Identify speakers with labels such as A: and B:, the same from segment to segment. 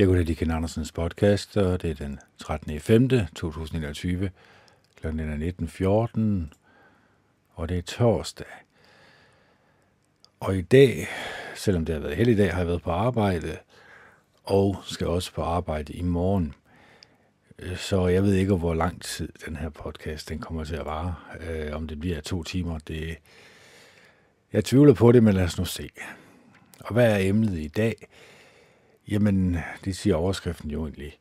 A: Jeg går til Ken Andersens podcast, og det er den 13. 5. 2021. Klokken 19.14, og det er torsdag. Og i dag, selvom det har været heldig dag, har jeg været på arbejde, og skal også på arbejde i morgen. Så jeg ved ikke, hvor lang tid den her podcast den kommer til at vare. Øh, om det bliver to timer, det... Jeg tvivler på det, men lad os nu se. Og hvad er emnet i dag? Jamen, det siger overskriften jo egentlig.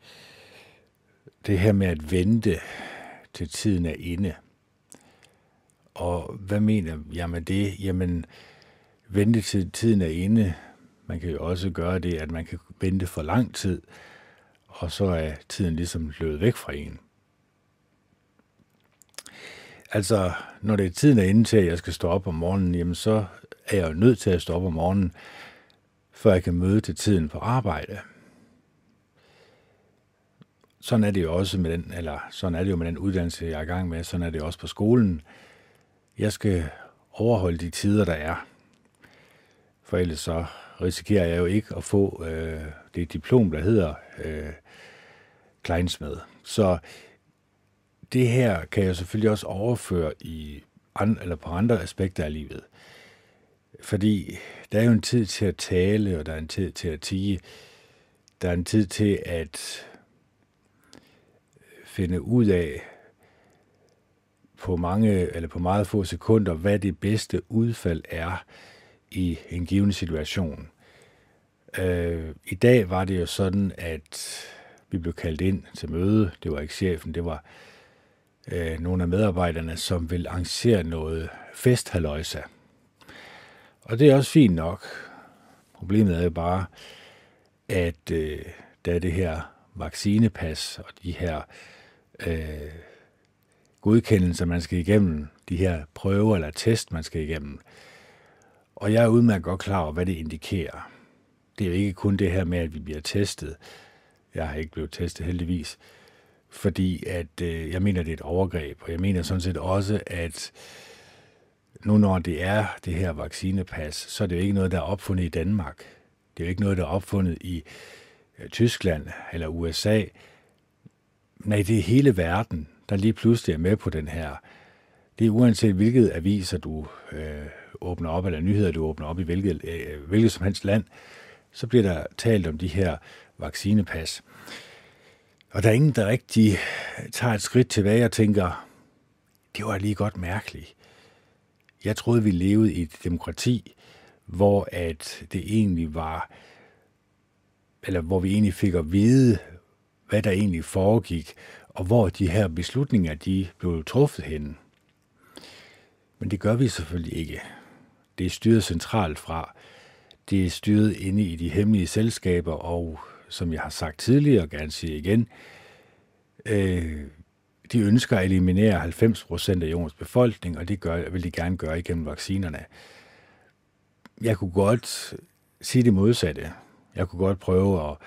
A: Det her med at vente til tiden er inde. Og hvad mener jeg med det? Jamen, vente til tiden er inde. Man kan jo også gøre det, at man kan vente for lang tid, og så er tiden ligesom løbet væk fra en. Altså, når det er tiden er inde til, at jeg skal stå op om morgenen, jamen så er jeg jo nødt til at stå op om morgenen, før jeg kan møde til tiden på arbejde. Sådan er det jo også med den, eller sådan er det jo med den uddannelse, jeg er i gang med, sådan er det også på skolen. Jeg skal overholde de tider, der er. For ellers så risikerer jeg jo ikke at få øh, det diplom, der hedder øh, kleinsmed. Så det her kan jeg selvfølgelig også overføre i an, eller på andre aspekter af livet. Fordi der er jo en tid til at tale, og der er en tid til at tige. Der er en tid til at finde ud af på mange eller på meget få sekunder, hvad det bedste udfald er i en given situation. Øh, I dag var det jo sådan, at vi blev kaldt ind til møde. Det var ikke chefen, det var øh, nogle af medarbejderne, som vil arrangere noget festhalløjsa. Og det er også fint nok. Problemet er jo bare, at øh, da er det her vaccinepas og de her øh, godkendelser, man skal igennem, de her prøver eller test, man skal igennem. Og jeg er udmærket godt klar over, hvad det indikerer. Det er jo ikke kun det her med, at vi bliver testet. Jeg har ikke blevet testet heldigvis, fordi at øh, jeg mener, det er et overgreb, og jeg mener sådan set også, at nu når det er det her vaccinepas, så er det jo ikke noget, der er opfundet i Danmark. Det er jo ikke noget, der er opfundet i øh, Tyskland eller USA. Nej, det er hele verden, der lige pludselig er med på den her. Det er uanset hvilket aviser du øh, åbner op, eller nyheder du åbner op i hvilket, øh, hvilket som helst land, så bliver der talt om de her vaccinepas. Og der er ingen, der rigtig tager et skridt tilbage og tænker, det var lige godt mærkeligt. Jeg troede, vi levede i et demokrati, hvor at det egentlig var, eller hvor vi egentlig fik at vide, hvad der egentlig foregik, og hvor de her beslutninger, de blev truffet hen. Men det gør vi selvfølgelig ikke. Det er styret centralt fra. Det er styret inde i de hemmelige selskaber, og som jeg har sagt tidligere og gerne sige igen, øh, de ønsker at eliminere 90 procent af jordens befolkning, og det gør, vil de gerne gøre igennem vaccinerne. Jeg kunne godt sige det modsatte. Jeg kunne godt prøve at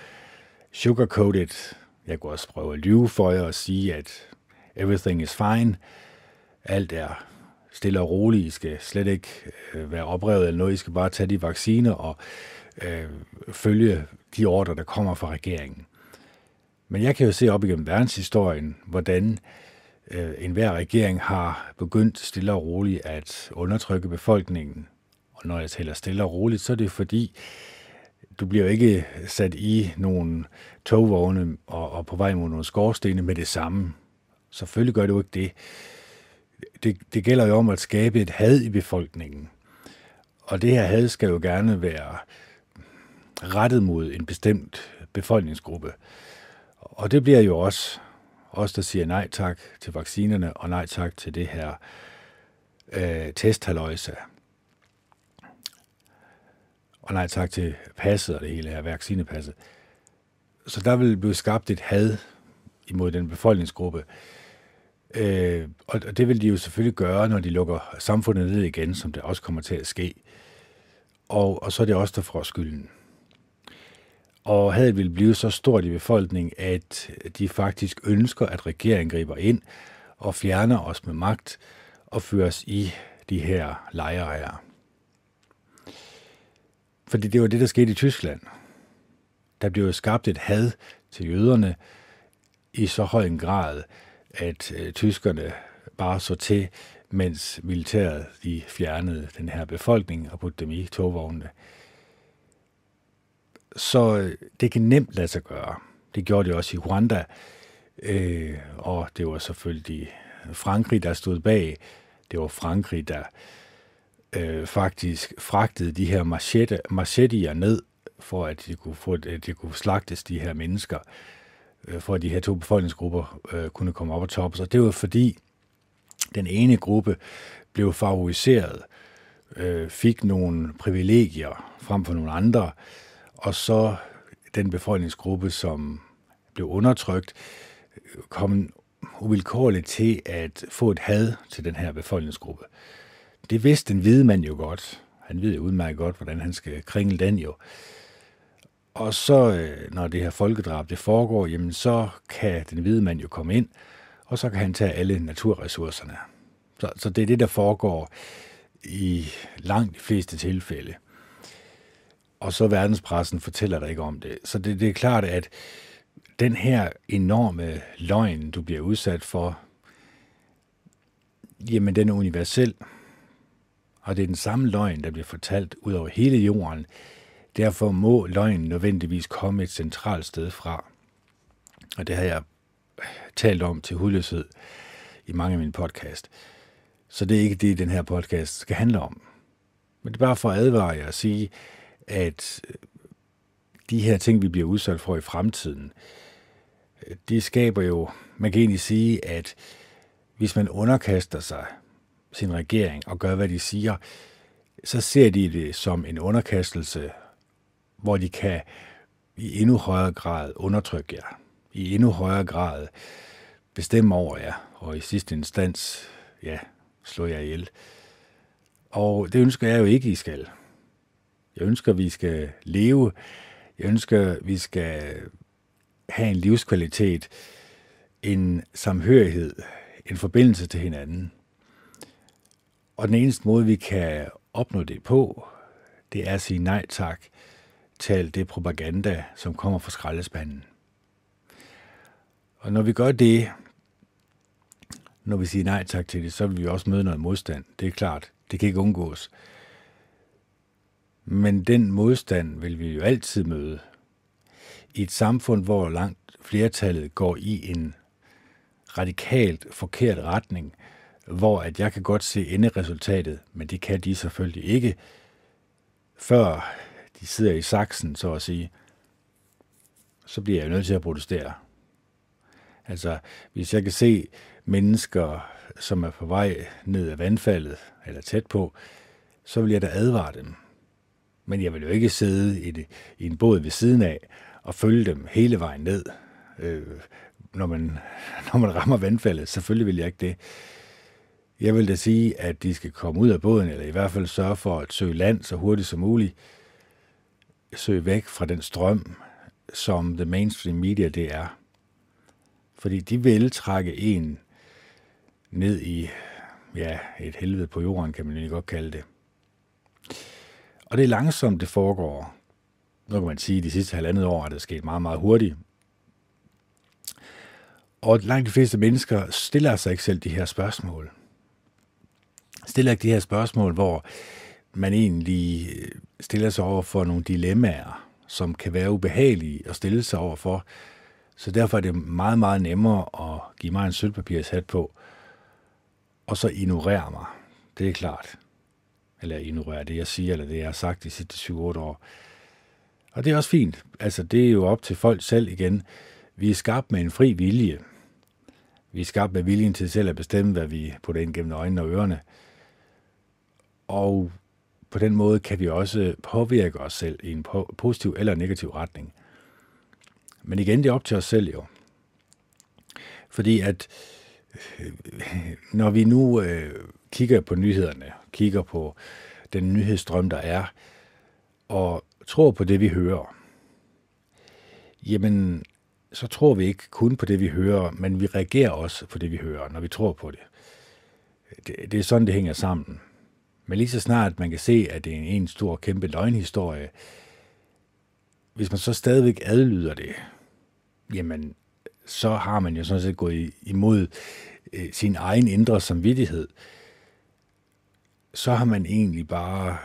A: sugarcoat it. Jeg kunne også prøve at lyve for jer og sige, at everything is fine. Alt er stille og roligt. I skal slet ikke øh, være oprevet eller noget. I skal bare tage de vacciner og øh, følge de ordre, der kommer fra regeringen. Men jeg kan jo se op igennem verdenshistorien, hvordan øh, enhver regering har begyndt stille og roligt at undertrykke befolkningen. Og når jeg taler stille og roligt, så er det fordi, du bliver ikke sat i nogle togvogne og, og på vej mod nogle skorstene med det samme. Selvfølgelig gør du ikke det. det. Det gælder jo om at skabe et had i befolkningen. Og det her had skal jo gerne være rettet mod en bestemt befolkningsgruppe. Og det bliver jo også os, der siger nej tak til vaccinerne og nej tak til det her øh, testhaløjse. Og nej tak til passet og det hele her, vaccinepasset. Så der vil blive skabt et had imod den befolkningsgruppe. Øh, og det vil de jo selvfølgelig gøre, når de lukker samfundet ned igen, som det også kommer til at ske. Og, og så er det også der får skylden. Og hadet vil blive så stort i befolkningen, at de faktisk ønsker, at regeringen griber ind og fjerner os med magt og fører os i de her lejre her. Fordi det var det, der skete i Tyskland. Der blev jo skabt et had til jøderne i så høj en grad, at øh, tyskerne bare så til, mens militæret de fjernede den her befolkning og puttede dem i togvognene. Så øh, det kan nemt lade sig gøre. Det gjorde det også i Rwanda, øh, og det var selvfølgelig Frankrig, der stod bag. Det var Frankrig, der øh, faktisk fragtede de her machete, machetier ned, for at de kunne, få, at de kunne slagtes, de her mennesker, øh, for at de her to befolkningsgrupper øh, kunne komme op og toppe. Så det var fordi, den ene gruppe blev favoriseret, øh, fik nogle privilegier frem for nogle andre, og så den befolkningsgruppe, som blev undertrykt, kom uvilkårligt til at få et had til den her befolkningsgruppe. Det vidste den hvide mand jo godt. Han ved jo udmærket godt, hvordan han skal kringle den jo. Og så, øh, når det her folkedrab det foregår, jamen så kan den hvide mand jo komme ind, og så kan han tage alle naturressourcerne. Så, så det er det, der foregår i langt de fleste tilfælde. Og så verdenspressen fortæller dig ikke om det. Så det, det er klart, at den her enorme løgn, du bliver udsat for, jamen den er universel. Og det er den samme løgn, der bliver fortalt ud over hele jorden. Derfor må løgnen nødvendigvis komme et centralt sted fra. Og det har jeg talt om til hudløshed i mange af mine podcast. Så det er ikke det, den her podcast skal handle om. Men det er bare for at advare jer og sige, at Øh, de her ting, vi bliver udsat for i fremtiden, øh, det skaber jo, man kan egentlig sige, at hvis man underkaster sig sin regering og gør, hvad de siger, så ser de det som en underkastelse, hvor de kan i endnu højere grad undertrykke jer, i endnu højere grad bestemme over jer, og i sidste instans, ja, slå jer ihjel. Og det ønsker jeg jo ikke, I skal. Jeg ønsker, at vi skal leve. Jeg ønsker, at vi skal have en livskvalitet, en samhørighed, en forbindelse til hinanden. Og den eneste måde, vi kan opnå det på, det er at sige nej tak til alt det propaganda, som kommer fra skraldespanden. Og når vi gør det, når vi siger nej tak til det, så vil vi også møde noget modstand. Det er klart, det kan ikke undgås. Men den modstand vil vi jo altid møde. I et samfund, hvor langt flertallet går i en radikalt forkert retning, hvor at jeg kan godt se enderesultatet, men det kan de selvfølgelig ikke, før de sidder i saksen, så at sige, så bliver jeg nødt til at protestere. Altså, hvis jeg kan se mennesker, som er på vej ned ad vandfaldet, eller tæt på, så vil jeg da advare dem. Men jeg vil jo ikke sidde i, det, i en båd ved siden af og følge dem hele vejen ned, øh, når, man, når man rammer vandfaldet. Selvfølgelig vil jeg ikke det. Jeg vil da sige, at de skal komme ud af båden, eller i hvert fald sørge for at søge land så hurtigt som muligt. Søge væk fra den strøm, som the mainstream media det er. Fordi de vil trække en ned i ja, et helvede på jorden, kan man jo godt kalde det. Og det er langsomt, det foregår. Nu kan man sige, at de sidste halvandet år er det sket meget, meget hurtigt. Og langt de fleste mennesker stiller sig ikke selv de her spørgsmål. Stiller ikke de her spørgsmål, hvor man egentlig øh, stiller sig over for nogle dilemmaer, som kan være ubehagelige at stille sig over for. Så derfor er det meget, meget nemmere at give mig en sølvpapirshat på, og så ignorere mig. Det er klart. Eller ignorere det, jeg siger, eller det, jeg har sagt de sidste 7-8 år. Og det er også fint. Altså, det er jo op til folk selv igen. Vi er skabt med en fri vilje. Vi er skabt med viljen til selv at bestemme, hvad vi putter ind gennem øjnene og ørerne. Og på den måde kan vi også påvirke os selv i en positiv eller negativ retning. Men igen, det er op til os selv jo. Fordi at øh, når vi nu øh, kigger på nyhederne, kigger på den nyhedsstrøm, der er, og tror på det, vi hører, jamen, så tror vi ikke kun på det, vi hører, men vi reagerer også på det, vi hører, når vi tror på det. Det, det er sådan, det hænger sammen. Men lige så snart man kan se, at det er en, en stor, kæmpe løgnhistorie, hvis man så stadigvæk adlyder det, jamen, så har man jo sådan set gået imod øh, sin egen indre samvittighed. Så har man egentlig bare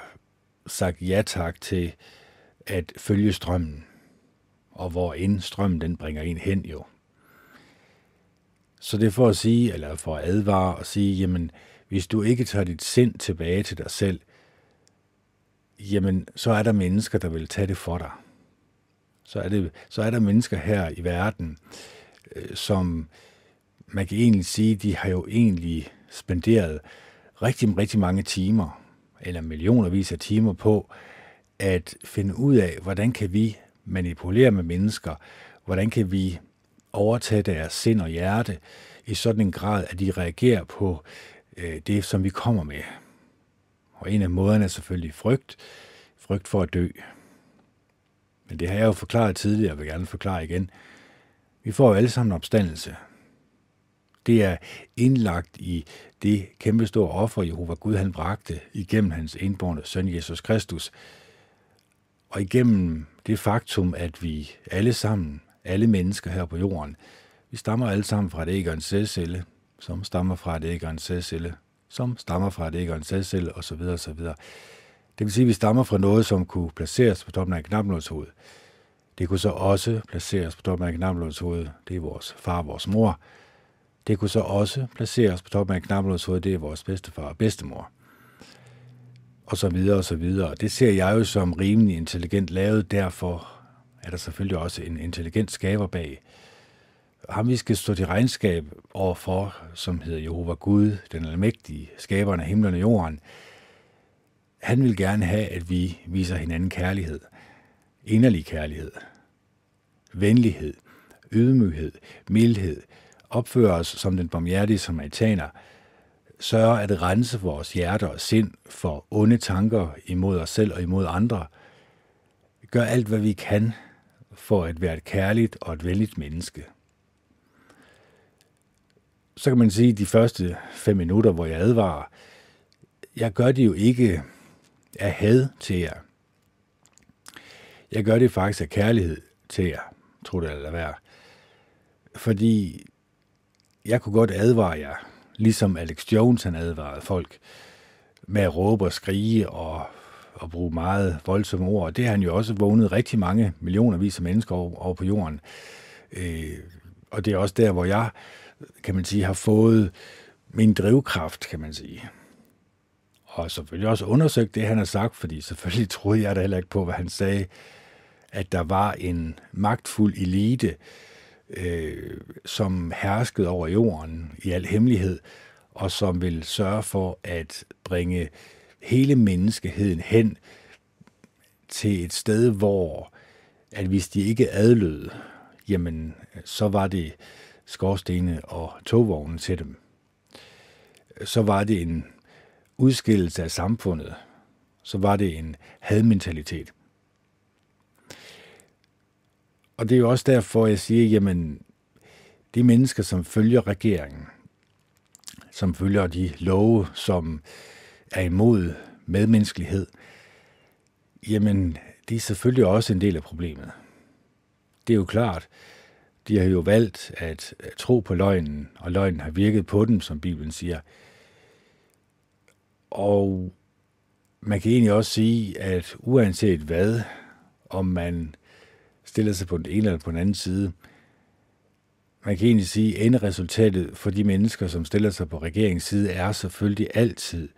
A: sagt ja tak til at følge strømmen, og hvor end strømmen den bringer en hen jo. Så det er for at sige, eller for at advare og sige, jamen, hvis du ikke tager dit sind tilbage til dig selv, jamen, så er der mennesker, der vil tage det for dig. Så er, det, så er der mennesker her i verden, øh, som man kan egentlig sige, de har jo egentlig spenderet rigtig, rigtig mange timer, eller millionervis af timer på, at finde ud af, hvordan kan vi manipulere med mennesker, hvordan kan vi overtage deres sind og hjerte i sådan en grad, at de reagerer på øh, det, som vi kommer med. Og en af måderne er selvfølgelig frygt. Frygt for at dø. Men det har jeg jo forklaret tidligere, og vil gerne forklare igen. Vi får jo alle sammen opstandelse. Det er indlagt i det kæmpestore offer, Jehova Gud han bragte igennem hans indborne søn Jesus Kristus. Og igennem det faktum, at vi alle sammen, alle mennesker her på jorden, vi stammer alle sammen fra et æg og en sædcelle, som stammer fra et æg og en sædcelle, som stammer fra et æg og en sædcelle, osv. osv. Det vil sige, at vi stammer fra noget, som kunne placeres på toppen af en knapnålshoved. Det kunne så også placeres på toppen af en knapnålshoved. Det er vores far og vores mor. Det kunne så også placeres på toppen af en hoved, Det er vores bedstefar og bedstemor. Og så videre og så videre. Det ser jeg jo som rimelig intelligent lavet. Derfor er der selvfølgelig også en intelligent skaber bag. Ham vi skal stå til regnskab overfor, som hedder Jehova Gud, den almægtige, skaberen af himlen og jorden, han vil gerne have, at vi viser hinanden kærlighed. Inderlig kærlighed. Venlighed. Ydmyghed. Mildhed. Opfører os som den barmhjertige samaritaner. Sørger at rense vores hjerter og sind for onde tanker imod os selv og imod andre. Gør alt, hvad vi kan for at være et kærligt og et venligt menneske. Så kan man sige, at de første fem minutter, hvor jeg advarer, jeg gør det jo ikke af had til jer. Jeg gør det faktisk af kærlighed til jer, tror det eller være. Fordi jeg kunne godt advare jer, ligesom Alex Jones han advarede folk, med at råbe og skrige og, og bruge meget voldsomme ord. Det har han jo også vågnet rigtig mange millionervis af mennesker over, over på jorden. Øh, og det er også der, hvor jeg, kan man sige, har fået min drivkraft, kan man sige og selvfølgelig også undersøgt det, han har sagt, fordi selvfølgelig troede jeg da heller ikke på, hvad han sagde, at der var en magtfuld elite, øh, Øh, som herskede over jorden i al hemmelighed, og som vil sørge for at bringe hele menneskeheden hen til et sted, hvor at hvis de ikke adlød, jamen så var det skorstene og togvognen til dem. Så var det en udskillelse af samfundet, så var det en hadmentalitet. Og det er jo også derfor, jeg siger, jamen, de mennesker, som følger regeringen, som følger de love, som er imod medmenneskelighed, jamen, de er selvfølgelig også en del af problemet. Det er jo klart, de har jo valgt at tro på løgnen, og løgnen har virket på dem, som Bibelen siger. Og man kan egentlig også sige, at uanset hvad, om man stiller sig på den ene eller på den anden side, man kan egentlig sige, at enderesultatet for de mennesker, som stiller sig på regeringens side, er selvfølgelig altid,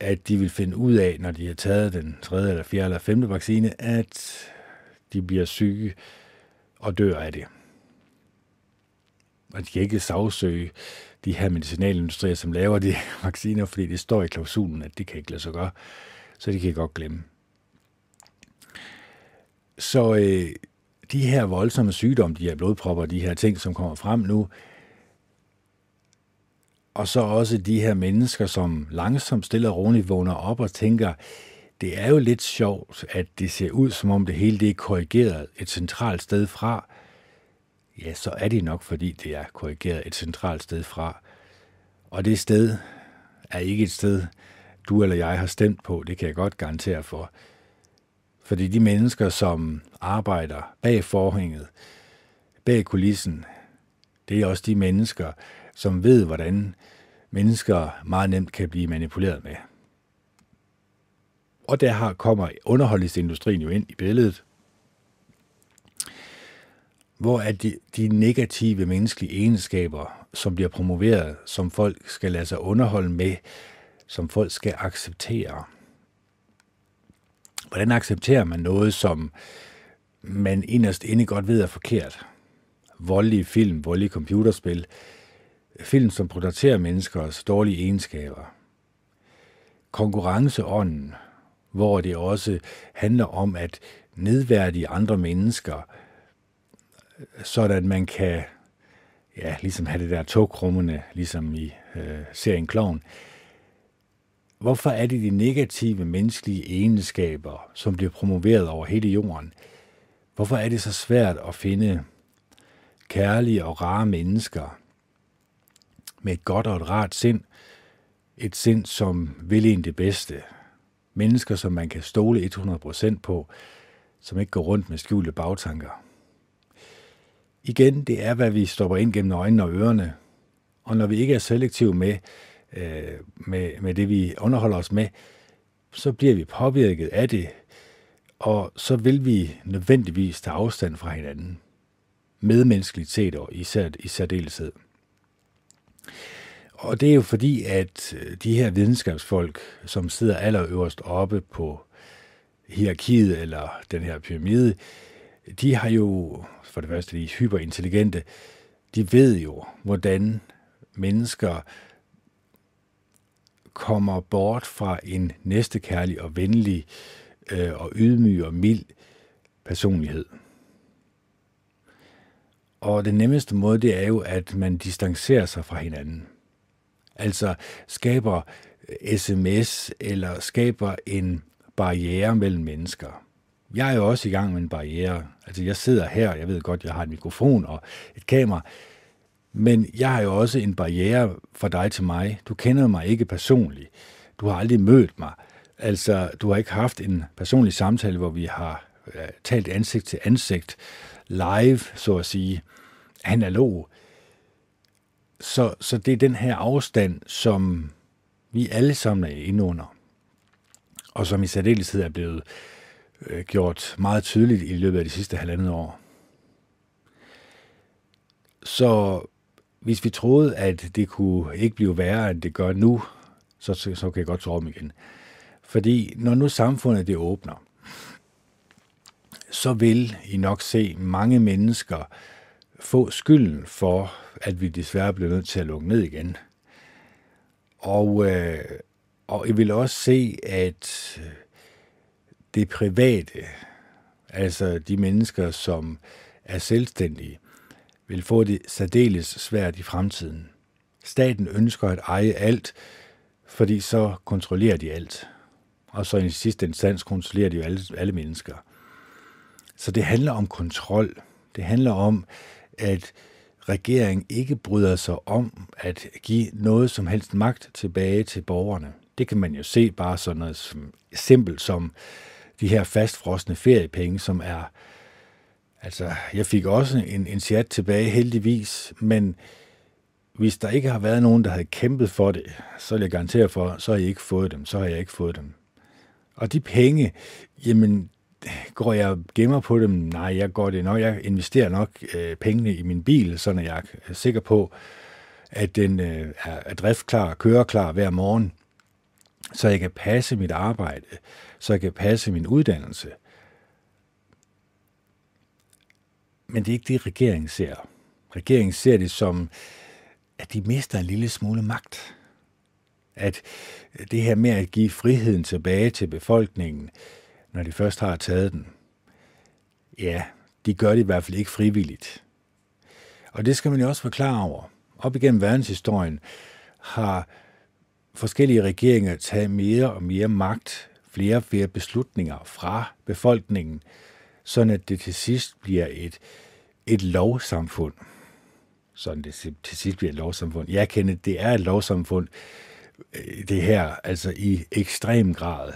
A: at de vil finde ud af, når de har taget den tredje eller fjerde eller femte vaccine, at de bliver syge og dør af det. Og de kan ikke sagsøge de her medicinalindustrier, som laver de vacciner, fordi det står i klausulen, at det kan ikke lade sig gøre. Så det kan godt glemme. Så øh, de her voldsomme sygdomme, de her blodpropper, de her ting, som kommer frem nu, og så også de her mennesker, som langsomt stille og roligt vågner op og tænker, det er jo lidt sjovt, at det ser ud, som om det hele det er korrigeret et centralt sted fra, ja, så er det nok, fordi det er korrigeret et centralt sted fra. Og det sted er ikke et sted, du eller jeg har stemt på, det kan jeg godt garantere for. Fordi de mennesker, som arbejder bag forhænget, bag kulissen, det er også de mennesker, som ved, hvordan mennesker meget nemt kan blive manipuleret med. Og der har, kommer underholdningsindustrien jo ind i billedet, hvor er de, de negative menneskelige egenskaber, som bliver promoveret, som folk skal lade sig underholde med, som folk skal acceptere. Hvordan accepterer man noget, som man inderst inde godt ved er forkert? Voldelige film, voldelige computerspil, film, som producerer menneskers dårlige egenskaber. Konkurrenceånden, hvor det også handler om at nedværdige andre mennesker, sådan man kan ja, ligesom have det der togkrummende, ligesom i øh, serien Kloven. Hvorfor er det de negative menneskelige egenskaber, som bliver promoveret over hele jorden? Hvorfor er det så svært at finde kærlige og rare mennesker med et godt og et rart sind, et sind, som vil en det bedste, mennesker, som man kan stole 100% på, som ikke går rundt med skjulte bagtanker. Igen, det er, hvad vi stopper ind gennem øjnene og ørerne, og når vi ikke er selektive med, øh, med, med det, vi underholder os med, så bliver vi påvirket af det, og så vil vi nødvendigvis tage afstand fra hinanden. Medmenneskeligt set og især, i særdeleshed. Og det er jo fordi, at øh, de her videnskabsfolk, som sidder allerøverst oppe på hierarkiet eller den her pyramide, de har jo, for det første, de er hyperintelligente, de ved jo, hvordan mennesker kommer bort fra en næstekærlig og venlig øh, og ydmyg og mild personlighed. Og den nemmeste måde, det er jo, at man distancerer sig fra hinanden. Altså skaber øh, sms eller skaber en barriere mellem mennesker. Jeg er jo også i gang med en barriere. Altså jeg sidder her, jeg ved godt, jeg har en mikrofon og et kamera, men jeg har jo også en barriere for dig til mig. Du kender mig ikke personligt. Du har aldrig mødt mig. Altså, du har ikke haft en personlig samtale, hvor vi har talt ansigt til ansigt, live, så at sige, analog. Så, så det er den her afstand, som vi alle sammen er inde under, og som i særdeleshed er blevet øh, gjort meget tydeligt i løbet af de sidste halvandet år. Så hvis vi troede, at det kunne ikke blive værre, end det gør nu, så, så kan jeg godt tro om igen. Fordi når nu samfundet det åbner, så vil I nok se mange mennesker få skylden for, at vi desværre bliver nødt til at lukke ned igen. Og, øh, og I vil også se, at det private, altså de mennesker, som er selvstændige, vil få det særdeles svært i fremtiden. Staten ønsker at eje alt, fordi så kontrollerer de alt. Og så i sidste instans kontrollerer de jo alle, alle mennesker. Så det handler om kontrol. Det handler om, at regeringen ikke bryder sig om at give noget som helst magt tilbage til borgerne. Det kan man jo se bare sådan noget som, simpelt som de her fastfrosne feriepenge, som er Altså, jeg fik også en, en chat tilbage, heldigvis, men hvis der ikke har været nogen, der havde kæmpet for det, så vil jeg garantere for, så har jeg ikke fået dem, så har jeg ikke fået dem. Og de penge, jamen, går jeg gemmer på dem? Nej, jeg går det nok. Jeg investerer nok øh, pengene i min bil, så jeg er sikker på, at den øh, er driftklar kører klar hver morgen, så jeg kan passe mit arbejde, så jeg kan passe min uddannelse – Men det er ikke det, regeringen ser. Regeringen ser det som, at de mister en lille smule magt. At det her med at give friheden tilbage til befolkningen, når de først har taget den, ja, de gør det i hvert fald ikke frivilligt. Og det skal man jo også forklare over. Op igennem verdenshistorien har forskellige regeringer taget mere og mere magt, flere og flere beslutninger fra befolkningen, sådan at det til sidst bliver et, et lovsamfund. Sådan det til sidst bliver et lovsamfund. Jeg kender, det er et lovsamfund, øh, det her, altså i ekstrem grad.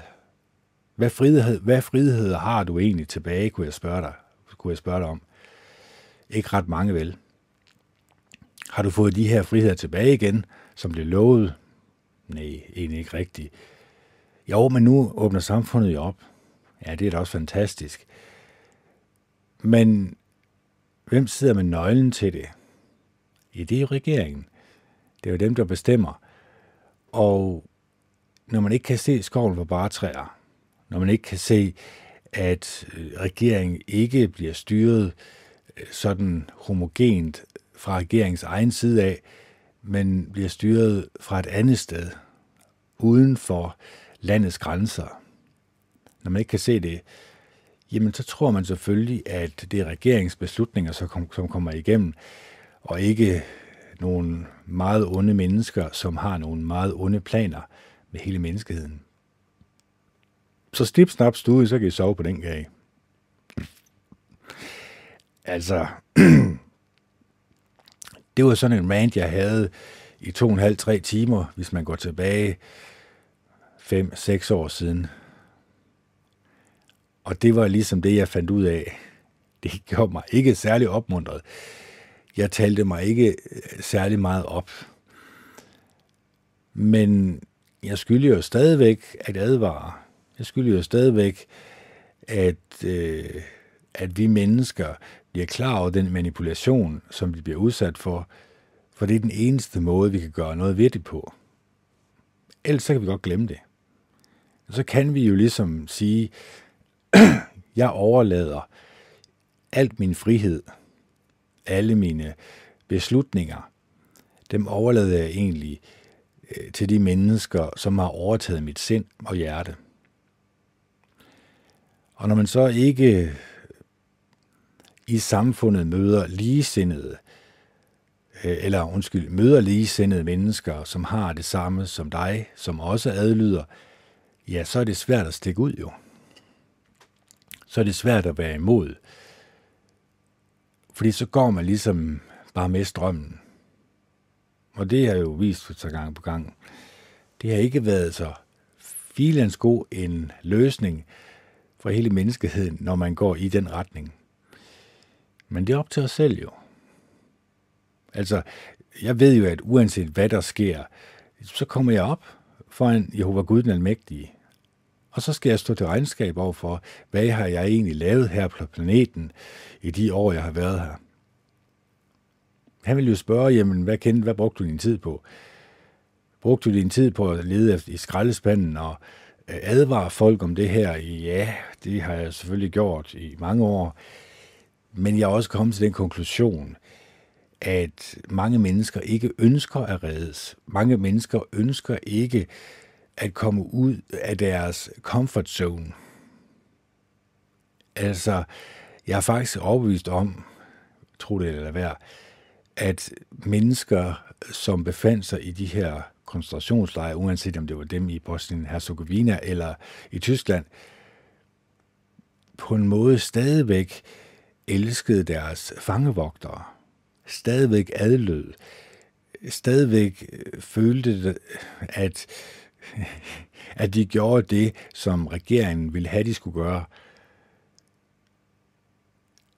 A: Hvad frihed, hvad frihed har du egentlig tilbage, kunne jeg spørge dig, kunne jeg spørge dig om. Ikke ret mange vel. Har du fået de her friheder tilbage igen, som blev lovet? Nej, egentlig ikke rigtigt. Jo, men nu åbner samfundet jo op. Ja, det er da også fantastisk. Men hvem sidder med nøglen til det? Ja, det er jo regeringen. Det er jo dem, der bestemmer. Og når man ikke kan se skoven for bare træer, når man ikke kan se, at øh, regeringen ikke bliver styret øh, sådan homogent fra regeringens egen side af, men bliver styret fra et andet sted, uden for landets grænser. Når man ikke kan se det, jamen så tror man selvfølgelig, at det er regeringsbeslutninger, som kommer igennem, og ikke nogle meget onde mennesker, som har nogle meget onde planer med hele menneskeheden. Så snip, snap, stue, så kan I sove på den gage. Altså, det var sådan en rant, jeg havde i to og en halv, tre timer, hvis man går tilbage fem, seks år siden. Og det var ligesom det, jeg fandt ud af. Det gjorde mig ikke særlig opmuntret. Jeg talte mig ikke øh, særlig meget op. Men jeg skylder jo stadigvæk at advare. Jeg skylder jo stadigvæk, at, øh, at vi mennesker bliver klar over den manipulation, som vi bliver udsat for, for det er den eneste måde, vi kan gøre noget ved det på. Ellers så kan vi godt glemme det. Så kan vi jo ligesom sige, jeg overlader alt min frihed, alle mine beslutninger, dem overlader jeg egentlig øh, til de mennesker, som har overtaget mit sind og hjerte. Og når man så ikke øh, i samfundet møder ligesindede, øh, eller undskyld, møder ligesindede mennesker, som har det samme som dig, som også adlyder, ja, så er det svært at stikke ud jo. Så er det svært at være imod. Fordi så går man ligesom bare med strømmen. Og det har jo vist sig gang på gang. Det har ikke været så filens god en løsning for hele menneskeheden, når man går i den retning. Men det er op til os selv jo. Altså, jeg ved jo, at uanset hvad der sker, så kommer jeg op foran Jehova Gud den Almægtige. Og så skal jeg stå til regnskab over for, hvad har jeg egentlig lavet her på planeten i de år, jeg har været her. Han vil jo spørge, jamen, hvad, kendte, hvad brugte du din tid på? Brugte du din tid på at lede efter i skraldespanden og øh, advare folk om det her? Ja, det har jeg selvfølgelig gjort i mange år. Men jeg er også kommet til den konklusion, at mange mennesker ikke ønsker at reddes. Mange mennesker ønsker ikke at komme ud af deres comfort zone. Altså, jeg er faktisk overbevist om, tro det eller være, at mennesker, som befandt sig i de her koncentrationslejre, uanset om det var dem i Bosnien-Herzegovina eller i Tyskland, på en måde stadigvæk elskede deres fangevogtere, stadigvæk adlød, stadigvæk følte, at at de gjorde det, som regeringen ville have, de skulle gøre.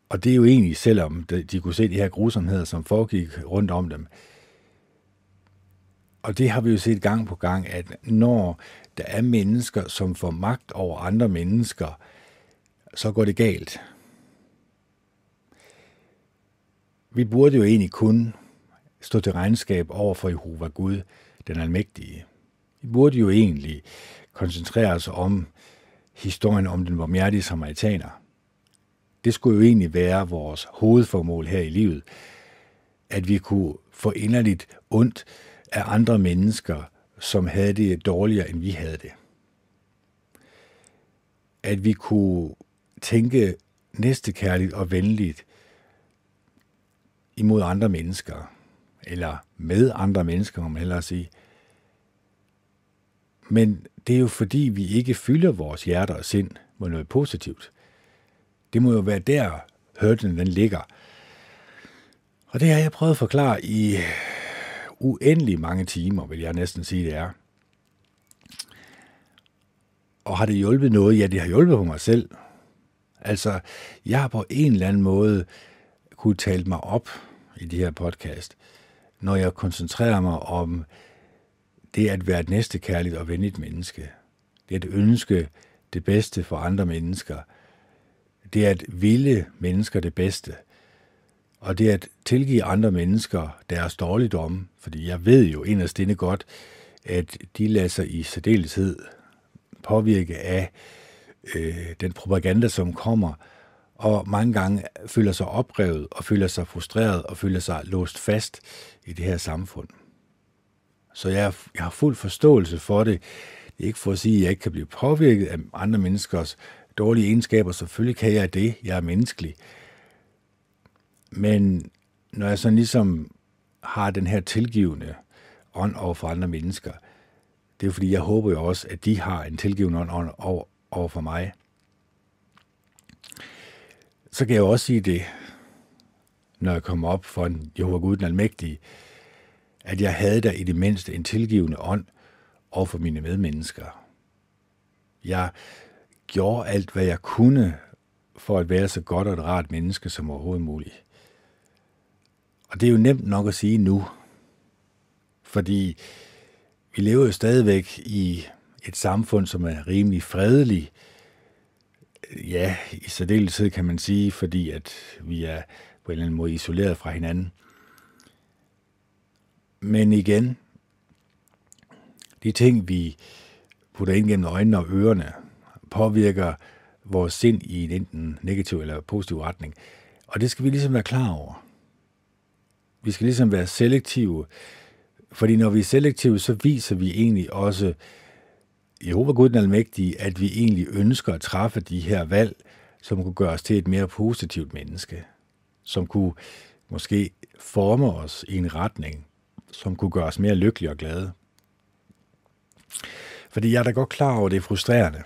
A: Og det er jo egentlig, selvom de kunne se de her grusomheder, som foregik rundt om dem. Og det har vi jo set gang på gang, at når der er mennesker, som får magt over andre mennesker, så går det galt. Vi burde jo egentlig kun stå til regnskab over for Jehova Gud, den almægtige. Vi burde jo egentlig koncentrere os om historien om den barmhjertige samaritaner. Det skulle jo egentlig være vores hovedformål her i livet, at vi kunne få inderligt ondt af andre mennesker, som havde det dårligere, end vi havde det. At vi kunne tænke næstekærligt og venligt imod andre mennesker, eller med andre mennesker, må man hellere sige – men det er jo fordi, vi ikke fylder vores hjerter og sind med noget positivt. Det må jo være der, hørten den ligger. Og det har jeg prøvet at forklare i uendelig mange timer, vil jeg næsten sige, det er. Og har det hjulpet noget? Ja, det har hjulpet på mig selv. Altså, jeg har på en eller anden måde kunne tale mig op i de her podcast, når jeg koncentrerer mig om det at være et næstekærligt og venligt menneske. Det at ønske det bedste for andre mennesker. Det at ville mennesker det bedste. Og det at tilgive andre mennesker deres dårligdomme, fordi jeg ved jo inderst inde godt, at de lader sig i særdeleshed påvirke af øh, den propaganda, som kommer, og mange gange føler sig oprevet, og føler sig frustreret, og føler sig låst fast i det her samfund. Så jeg, jeg har fuld forståelse for det. Det er ikke for at sige, at jeg ikke kan blive påvirket af andre menneskers dårlige egenskaber. Selvfølgelig kan jeg det. Jeg er menneskelig. Men når jeg sådan ligesom har den her tilgivende ånd over for andre mennesker, det er fordi, jeg håber jo også, at de har en tilgivende ånd over, over for mig. Så kan jeg jo også sige det, når jeg kommer op for en Jehova Gud den Almægtige, at jeg havde der i det mindste en tilgivende ånd over for mine medmennesker. Jeg gjorde alt, hvad jeg kunne for at være så godt og et rart menneske som overhovedet muligt. Og det er jo nemt nok at sige nu, fordi vi lever jo stadigvæk i et samfund, som er rimelig fredeligt. Ja, i særdeleshed kan man sige, fordi at vi er på en eller anden måde isoleret fra hinanden. Men igen, de ting, vi putter ind gennem øjnene og ørerne, påvirker vores sind i en enten negativ eller positiv retning. Og det skal vi ligesom være klar over. Vi skal ligesom være selektive, fordi når vi er selektive, så viser vi egentlig også Jehova Gud den Almægtige, at vi egentlig ønsker at træffe de her valg, som kunne gøre os til et mere positivt menneske, som kunne måske forme os i en retning, som kunne gøre os mere lykkelige og glade. Fordi jeg er da godt klar over, at det er frustrerende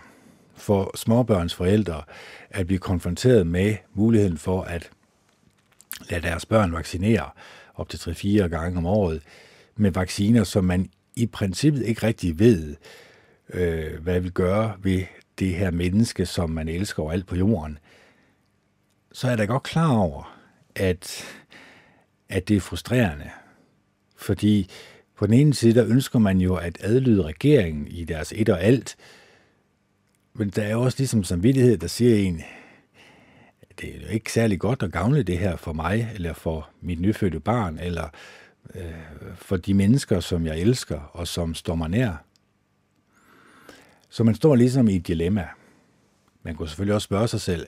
A: for småbørns forældre at blive konfronteret med muligheden for at lade deres børn vaccinere op til 3-4 gange om året med vacciner, som man i princippet ikke rigtig ved, øh, hvad vil gøre ved det her menneske, som man elsker overalt på jorden, så er jeg da godt klar over, at, at det er frustrerende. Fordi på den ene side, der ønsker man jo at adlyde regeringen i deres et og alt, men der er jo også ligesom samvittighed, der siger en, det er jo ikke særlig godt at gavne det her for mig, eller for mit nyfødte barn, eller øh, for de mennesker, som jeg elsker, og som står mig nær. Så man står ligesom i et dilemma. Man kunne selvfølgelig også spørge sig selv,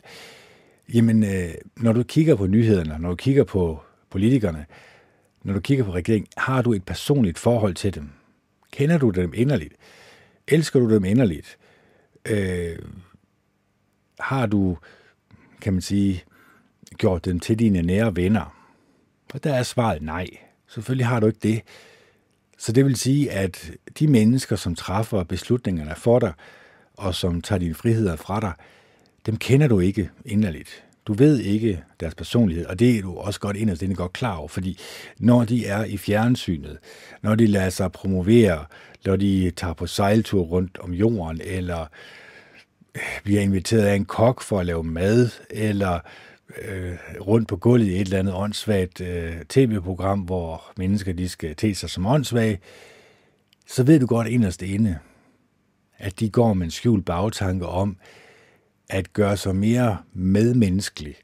A: jamen, øh, når du kigger på nyhederne, når du kigger på politikerne, når du kigger på regeringen, har du et personligt forhold til dem? Kender du dem inderligt? Elsker du dem inderligt? Øh, har du, kan man sige, gjort dem til dine nære venner? Og der er svaret nej. Selvfølgelig har du ikke det. Så det vil sige, at de mennesker, som træffer beslutningerne for dig, og som tager dine friheder fra dig, dem kender du ikke inderligt. Du ved ikke deres personlighed, og det er du også godt inderst inde godt klar over, fordi når de er i fjernsynet, når de lader sig promovere, når de tager på sejltur rundt om jorden, eller øh, bliver inviteret af en kok for at lave mad, eller øh, rundt på gulvet i et eller andet åndssvagt øh, tv-program, hvor mennesker de skal te sig som åndssvage, så ved du godt inderst inde, at de går med en skjult bagtanke om at gøre sig mere medmenneskelig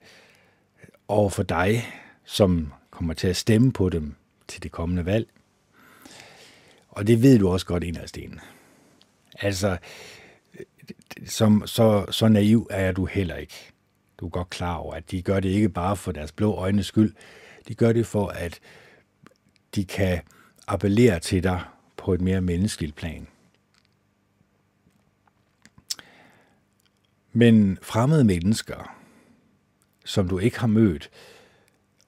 A: over for dig, som kommer til at stemme på dem til det kommende valg. Og det ved du også godt inderst inde. Altså, som, så, så naiv er du heller ikke. Du er godt klar over, at de gør det ikke bare for deres blå øjnes skyld. De gør det for, at de kan appellere til dig på et mere menneskeligt plan. Men fremmede mennesker, som du ikke har mødt,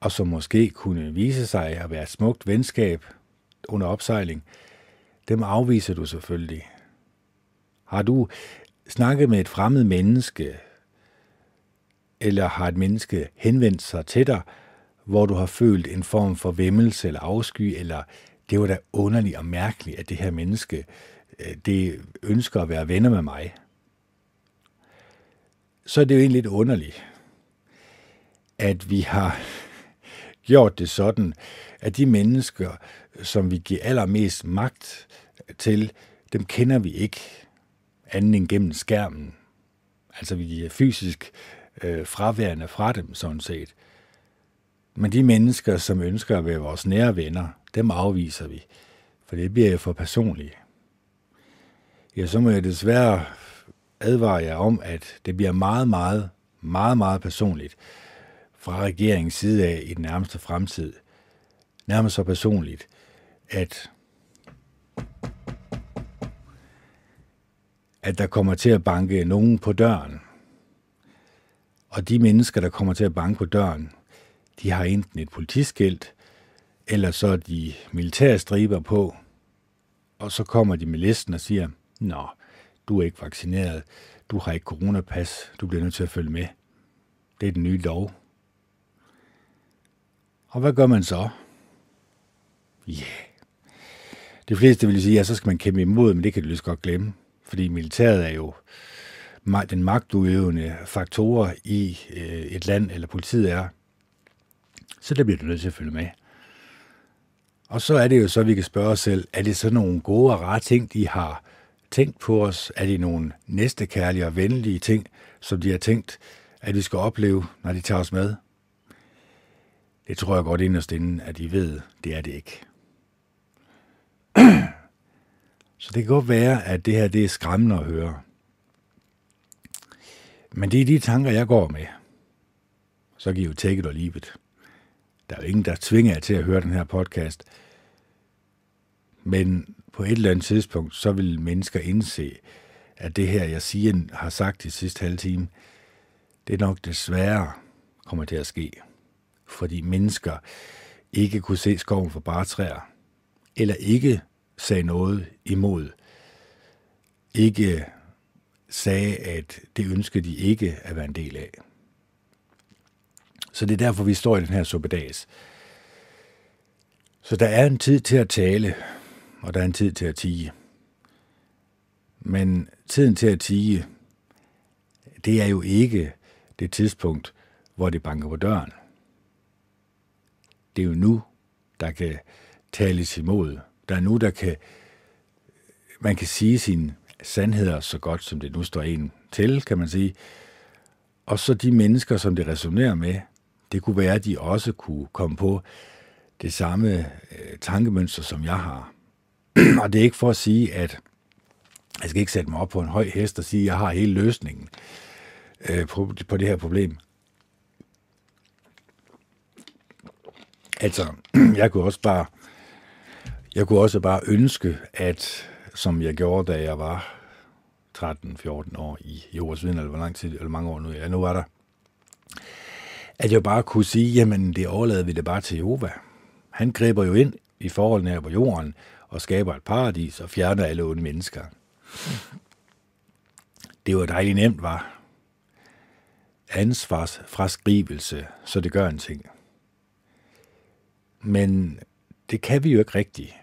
A: og som måske kunne vise sig at være et smukt venskab under opsejling, dem afviser du selvfølgelig. Har du snakket med et fremmed menneske, eller har et menneske henvendt sig til dig, hvor du har følt en form for vemmelse eller afsky, eller det var da underligt og mærkeligt, at det her menneske, øh, det ønsker at være venner med mig så er det jo egentlig lidt underligt, at vi har gjort det sådan, at de mennesker, som vi giver allermest magt til, dem kender vi ikke anden end gennem skærmen. Altså vi er fysisk øh, fraværende fra dem, sådan set. Men de mennesker, som ønsker at være vores nære venner, dem afviser vi, for det bliver jo for personligt. Ja, så må jeg desværre advarer jeg om, at det bliver meget, meget, meget, meget personligt fra regeringens side af i den nærmeste fremtid. Nærmest så personligt, at at der kommer til at banke nogen på døren. Og de mennesker, der kommer til at banke på døren, de har enten et politiskilt, eller så de militære striber på, og så kommer de med listen og siger, Nå, du er ikke vaccineret, du har ikke coronapas, du bliver nødt til at følge med. Det er den nye lov. Og hvad gør man så? Ja, yeah. de fleste vil sige, at ja, så skal man kæmpe imod, men det kan du lige godt glemme. Fordi militæret er jo den magtudøvende faktorer i øh, et land, eller politiet er. Så der bliver du nødt til at følge med. Og så er det jo så, at vi kan spørge os selv, er det så nogle gode og rare ting, de har tænkt på os? Er det nogle næstekærlige og venlige ting, som de har tænkt, at vi skal opleve, når de tager os med? Det tror jeg godt inderst inden, at de ved, det er det ikke. Så det kan godt være, at det her det er skræmmende at høre. Men det er de tanker, jeg går med. Så giver jo tækket og livet. Der er jo ingen, der tvinger jer til at høre den her podcast. Men på et eller andet tidspunkt, så vil mennesker indse, at det her, jeg siger, har sagt i sidste halve time, det er nok desværre kommer til at ske. Fordi mennesker ikke kunne se skoven for bare træer, eller ikke sagde noget imod, ikke sagde, at det ønskede de ikke at være en del af. Så det er derfor, vi står i den her suppedags. Så der er en tid til at tale, og der er en tid til at tige. Men tiden til at tige, det er jo ikke det tidspunkt, hvor det banker på døren. Det er jo nu, der kan tales imod der er nu, der kan, man kan sige sine sandheder så godt, som det nu står en til, kan man sige. Og så de mennesker, som det resonerer med, det kunne være, at de også kunne komme på det samme øh, tankemønster, som jeg har. og det er ikke for at sige, at jeg skal ikke sætte mig op på en høj hest og sige, at jeg har hele løsningen øh, på, på det her problem. Altså, jeg kunne også bare jeg kunne også bare ønske, at som jeg gjorde, da jeg var 13-14 år i Jehovas Viden, eller hvor lang tid, eller mange år nu, ja, nu var der, at jeg bare kunne sige, jamen det overlader vi det bare til Jehova. Han griber jo ind i forholdene her på jorden, og skaber et paradis, og fjerner alle onde mennesker. Det var dejligt nemt, var ansvarsfraskrivelse, så det gør en ting. Men det kan vi jo ikke rigtigt.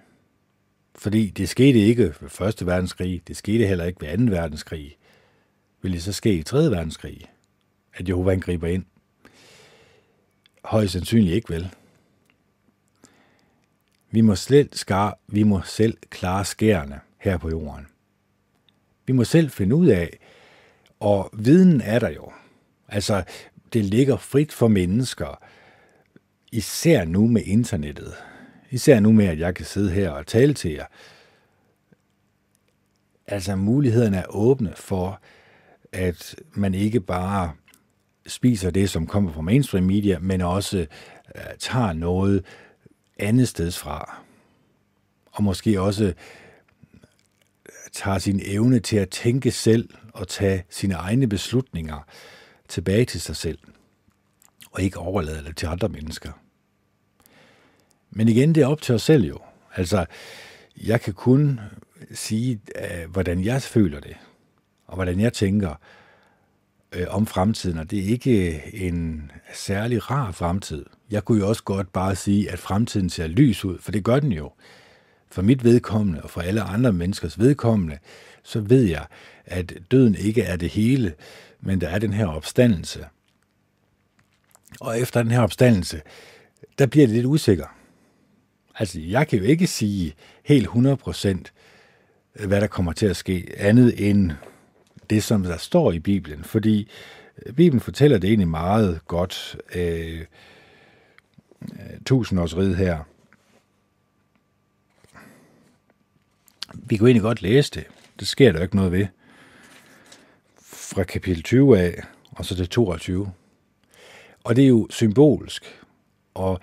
A: Fordi det skete ikke ved Første Verdenskrig, det skete heller ikke ved Anden Verdenskrig. Vil det så ske i Tredje Verdenskrig, at Jehova griber ind? Højst sandsynligt ikke vel. Vi må, selv skar, vi må selv klare skærene her på jorden. Vi må selv finde ud af, og viden er der jo. Altså, det ligger frit for mennesker, især nu med internettet. Især nu med, at jeg kan sidde her og tale til jer. Altså, mulighederne er åbne for, at man ikke bare spiser det, som kommer fra mainstream media, men også uh, tager noget andet sted fra. Og måske også øh, tager sin evne til at tænke selv og tage sine egne beslutninger tilbage til sig selv, og ikke overlade det til andre mennesker. Men igen, det er op til os selv jo. Altså, jeg kan kun sige, øh, hvordan jeg føler det, og hvordan jeg tænker Øh, om fremtiden, og det er ikke øh, en særlig rar fremtid. Jeg kunne jo også godt bare sige, at fremtiden ser lys ud, for det gør den jo. For mit vedkommende, og for alle andre menneskers vedkommende, så ved jeg, at døden ikke er det hele, men der er den her opstandelse. Og efter den her opstandelse, der bliver det lidt usikker. Altså, jeg kan jo ikke sige helt 100% hvad der kommer til at ske, andet end det, som der står i Bibelen. Fordi øh, Bibelen fortæller det egentlig meget godt. Øh, øh tusindårsrid her. Vi kunne egentlig godt læse det. Det sker der ikke noget ved. Fra kapitel 20 af, og så til 22. Og det er jo symbolsk. Og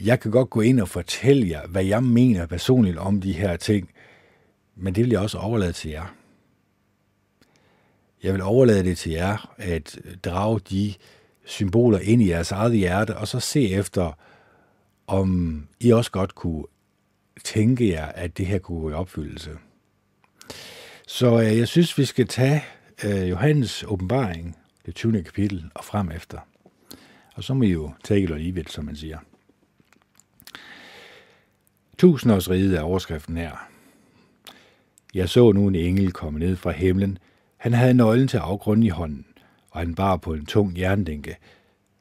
A: jeg kan godt gå ind og fortælle jer, hvad jeg mener personligt om de her ting, men det vil jeg også overlade til jer. Jeg vil overlade det til jer at drage de symboler ind i jeres eget hjerte, og så se efter, om I også godt kunne tænke jer, at det her kunne gå i opfyldelse. Så øh, jeg synes, vi skal tage øh, Johannes åbenbaring, det 20. kapitel, og frem efter. Og så må I jo take it or leave it, som man siger. Tusindårsriget er overskriften her. Jeg så nu en engel komme ned fra himlen. Han havde nøglen til afgrunden i hånden, og han bar på en tung jernlænke.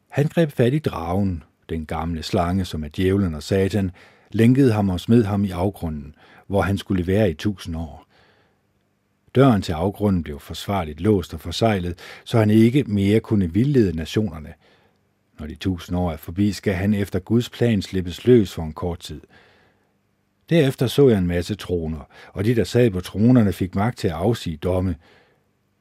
A: Han greb fat i dragen, den gamle slange, som er djævlen og satan, lænkede ham og smed ham i afgrunden, hvor han skulle være i tusind år. Døren til afgrunden blev forsvarligt låst og forsejlet, så han ikke mere kunne vildlede nationerne. Når de tusind år er forbi, skal han efter Guds plan slippes løs for en kort tid – Derefter så jeg en masse troner, og de, der sad på tronerne, fik magt til at afsige domme.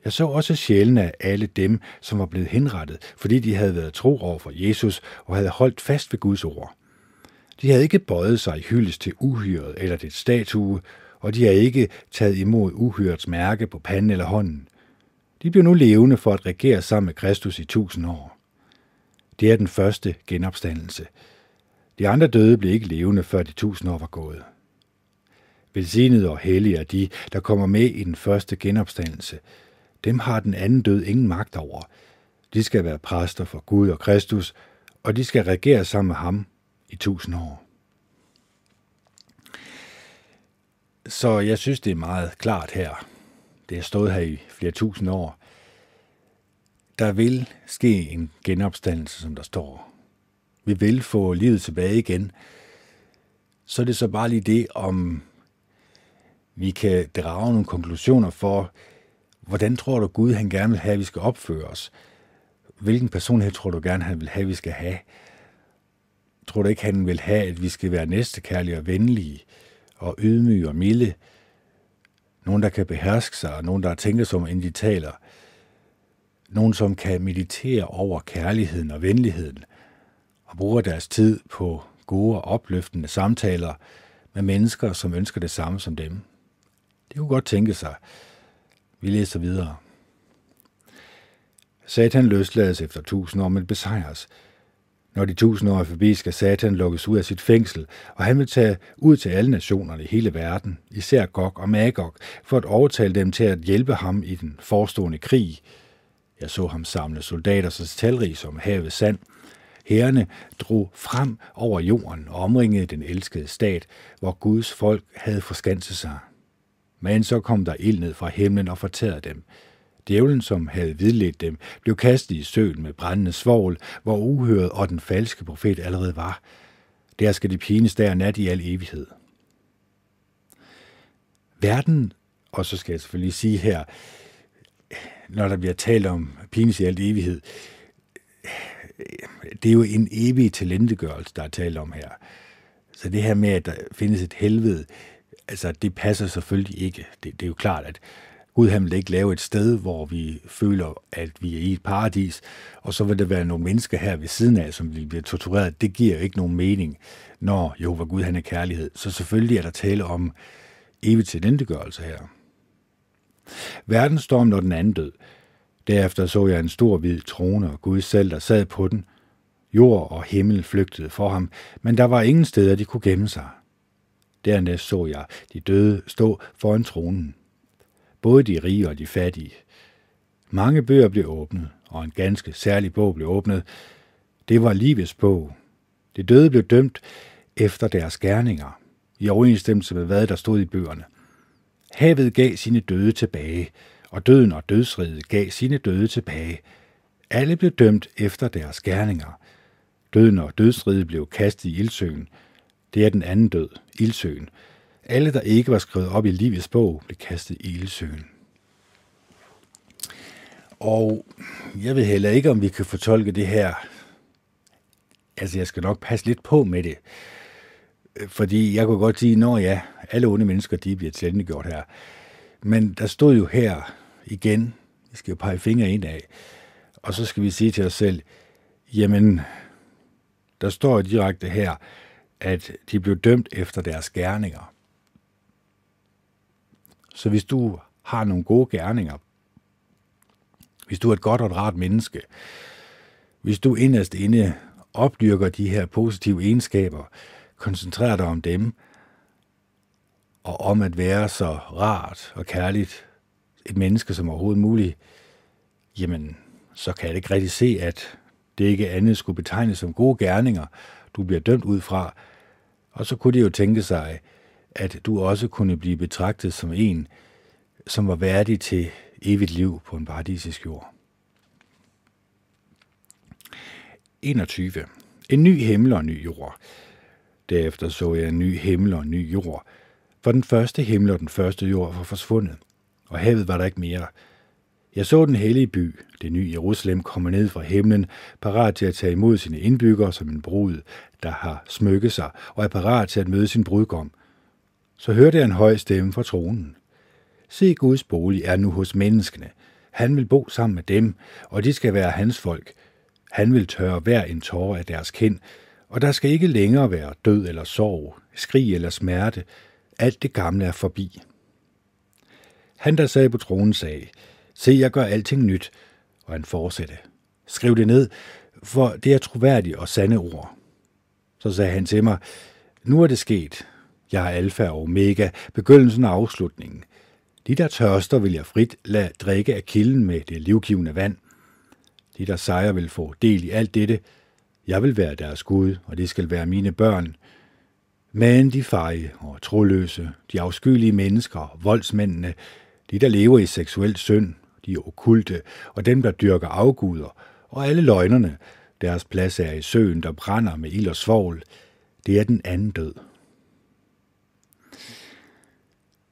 A: Jeg så også sjælene af alle dem, som var blevet henrettet, fordi de havde været tro over for Jesus og havde holdt fast ved Guds ord. De havde ikke bøjet sig i hyldes til uhyret eller til statue, og de havde ikke taget imod uhyrets mærke på panden eller hånden. De blev nu levende for at regere sammen med Kristus i tusind år. Det er den første genopstandelse. De andre døde blev ikke levende, før de tusind år var gået. Velsignede og hellige er de, der kommer med i den første genopstandelse. Dem har den anden død ingen magt over. De skal være præster for Gud og Kristus, og de skal regere sammen med ham i tusind år. Så jeg synes, det er meget klart her. Det har stået her i flere tusind år. Der vil ske en genopstandelse, som der står. Vi vil få livet tilbage igen. Så er det så bare lige det, om vi kan drage nogle konklusioner for, hvordan tror du Gud, han gerne vil have, at vi skal opføre os? Hvilken personlighed tror du gerne, han vil have, at vi skal have? Tror du ikke, han vil have, at vi skal være næstekærlige og venlige og ydmyge og milde? Nogen, der kan beherske sig, og nogen, der tænker som, inden de taler. Nogen, som kan meditere over kærligheden og venligheden, og bruger deres tid på gode og opløftende samtaler med mennesker, som ønsker det samme som dem. Det kunne godt tænke sig. Vi læser videre. Satan løslades efter tusind år, men besejres. Når de tusind år er forbi, skal Satan lukkes ud af sit fængsel, og han vil tage ud til alle nationerne i hele verden, især Gog og Magog, for at overtale dem til at hjælpe ham i den forestående krig. Jeg så ham samle soldater så talrige som havet sand. Herrene drog frem over jorden og omringede den elskede stat, hvor Guds folk havde forskanset sig. Men så kom der ild ned fra himlen og fortærede dem. Djævlen, som havde vidledt dem, blev kastet i søen med brændende svovl, hvor uhøret og den falske profet allerede var. Der skal de pines der nat i al evighed. Verden, og så skal jeg selvfølgelig sige her, når der bliver talt om pines i al evighed, det er jo en evig talentegørelse, der er talt om her. Så det her med, at der findes et helvede, altså det passer selvfølgelig ikke. Det, det er jo klart, at Gud han vil ikke lave et sted, hvor vi føler, at vi er i et paradis, og så vil der være nogle mennesker her ved siden af, som vil blive tortureret. Det giver jo ikke nogen mening, når Jehova Gud han er kærlighed. Så selvfølgelig er der tale om evigt tilindegørelse her. Verden står når den anden død. Derefter så jeg en stor hvid trone, og Gud selv, der sad på den. Jord og himmel flygtede for ham, men der var ingen steder, de kunne gemme sig. Dernæst så jeg de døde stå foran tronen. Både de rige og de fattige. Mange bøger blev åbnet, og en ganske særlig bog blev åbnet. Det var livets bog. De døde blev dømt efter deres gerninger, i overensstemmelse med hvad der stod i bøgerne. Havet gav sine døde tilbage, og døden og dødsriget gav sine døde tilbage. Alle blev dømt efter deres gerninger. Døden og dødsriget blev kastet i ildsøen. Det er den anden død, ildsøen. Alle, der ikke var skrevet op i livets bog, blev kastet i ildsøen. Og jeg ved heller ikke, om vi kan fortolke det her. Altså, jeg skal nok passe lidt på med det. Fordi jeg kunne godt sige, når ja, alle onde mennesker, de bliver gjort her. Men der stod jo her igen, vi skal jo pege fingre ind af, og så skal vi sige til os selv, jamen, der står direkte her, at de blev dømt efter deres gerninger. Så hvis du har nogle gode gerninger, hvis du er et godt og et rart menneske, hvis du inderst inde opdyrker de her positive egenskaber, koncentrerer dig om dem, og om at være så rart og kærligt et menneske som overhovedet muligt, jamen, så kan jeg ikke rigtig se, at det ikke andet skulle betegnes som gode gerninger, du bliver dømt ud fra. Og så kunne de jo tænke sig, at du også kunne blive betragtet som en, som var værdig til evigt liv på en paradisisk jord. 21. En ny himmel og en ny jord. Derefter så jeg en ny himmel og en ny jord, for den første himmel og den første jord var forsvundet, og havet var der ikke mere. Jeg så den hellige by, det nye Jerusalem, komme ned fra himlen, parat til at tage imod sine indbyggere som en brud, der har smykket sig og er parat til at møde sin brudgom. Så hørte jeg en høj stemme fra tronen. Se, Guds bolig er nu hos menneskene. Han vil bo sammen med dem, og de skal være hans folk. Han vil tørre hver en tårer af deres kind, og der skal ikke længere være død eller sorg, skrig eller smerte. Alt det gamle er forbi. Han, der sad på tronen, sagde, Se, jeg gør alting nyt. Og han fortsatte. Skriv det ned, for det er troværdige og sande ord. Så sagde han til mig, nu er det sket. Jeg er alfa og omega, begyndelsen og afslutningen. De, der tørster, vil jeg frit lade drikke af kilden med det livgivende vand. De, der sejrer, vil få del i alt dette. Jeg vil være deres Gud, og det skal være mine børn. Men de feje og troløse, de afskyelige mennesker, voldsmændene, de, der lever i seksuel synd, de okulte, og dem, der dyrker afguder, og alle løgnerne, deres plads er i søen, der brænder med ild og svovl, det er den anden død.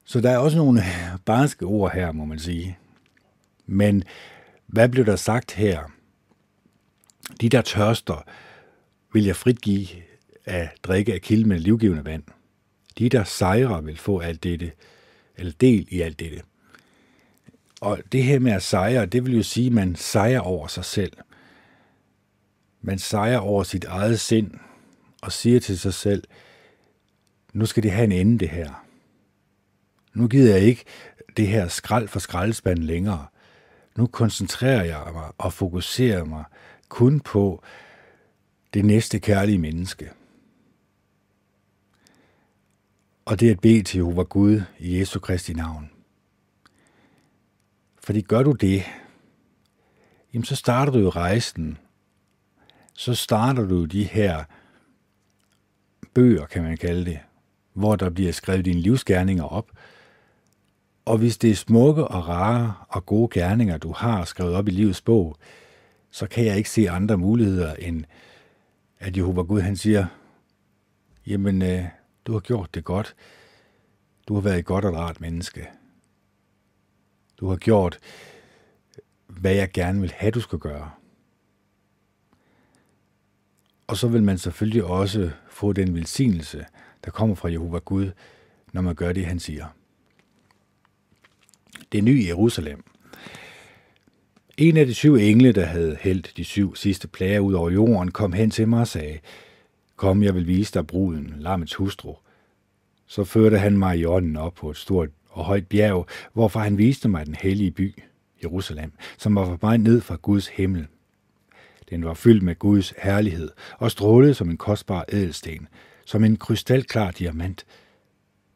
A: Så der er også nogle barske ord her, må man sige. Men hvad blev der sagt her? De, der tørster, vil jeg frit give at drikke af kilden med livgivende vand. De, der sejrer, vil få alt dette, eller del i alt dette. Og det her med at sejre, det vil jo sige, at man sejrer over sig selv. Man sejrer over sit eget sind og siger til sig selv, nu skal det have en ende, det her. Nu gider jeg ikke det her skrald for skraldespanden længere. Nu koncentrerer jeg mig og fokuserer mig kun på det næste kærlige menneske. Og det er at bede til Jehova Gud i Jesu Kristi navn. Fordi gør du det, jamen så starter du jo rejsen. Så starter du de her bøger, kan man kalde det, hvor der bliver skrevet dine livsgerninger op. Og hvis det er smukke og rare og gode gerninger, du har skrevet op i livets bog, så kan jeg ikke se andre muligheder end, at Jehova Gud han siger, jamen, øh, du har gjort det godt. Du har været et godt og rart menneske. Du har gjort, hvad jeg gerne vil have, du skal gøre. Og så vil man selvfølgelig også få den velsignelse, der kommer fra Jehova Gud, når man gør det, han siger. Det nye Jerusalem. En af de syv engle, der havde hældt de syv sidste plager ud over jorden, kom hen til mig og sagde, Kom, jeg vil vise dig bruden, lammets hustru. Så førte han mig i ånden op på et stort og højt bjerg, hvorfor han viste mig den hellige by, Jerusalem, som var på vej ned fra Guds himmel. Den var fyldt med Guds herlighed og strålede som en kostbar ædelsten, som en krystalklar diamant.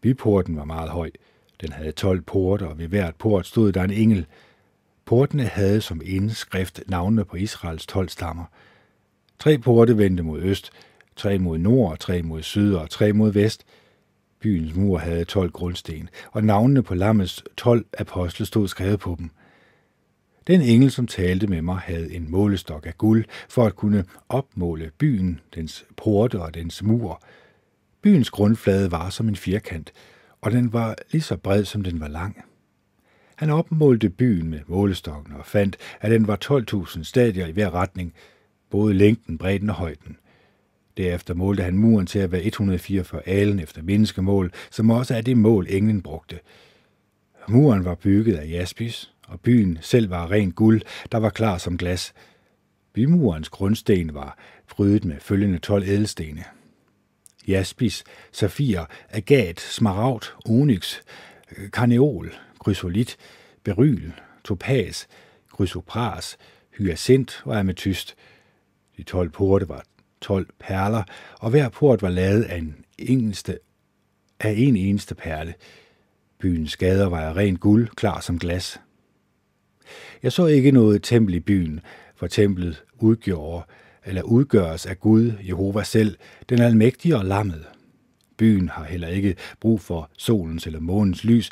A: Byporten var meget høj. Den havde 12 porter, og ved hvert port stod der en engel. Portene havde som indskrift navnene på Israels 12 stammer. Tre porte vendte mod øst, tre mod nord, tre mod syd og tre mod vest – Byens mur havde 12 grundsten, og navnene på lammets 12 apostle stod skrevet på dem. Den engel, som talte med mig, havde en målestok af guld for at kunne opmåle byen, dens porte og dens mur. Byens grundflade var som en firkant, og den var lige så bred, som den var lang. Han opmålte byen med målestokken og fandt, at den var 12.000 stadier i hver retning, både længden, bredden og højden. Derefter målte han muren til at være 144 alen efter menneskemål, som også er det mål, englen brugte. Muren var bygget af jaspis, og byen selv var rent guld, der var klar som glas. Bymurens grundsten var prydet med følgende 12 ædelstene. Jaspis, safir, agat, smaragd, onyx, karneol, krysolit, beryl, topaz, chrysopras, hyacint og ametyst. De 12 porte var 12 perler, og hver port var lavet af en eneste, af en eneste perle. Byens gader var af rent guld, klar som glas. Jeg så ikke noget tempel i byen, for templet udgjorde eller udgøres af Gud, Jehova selv, den almægtige og lammet. Byen har heller ikke brug for solens eller månens lys,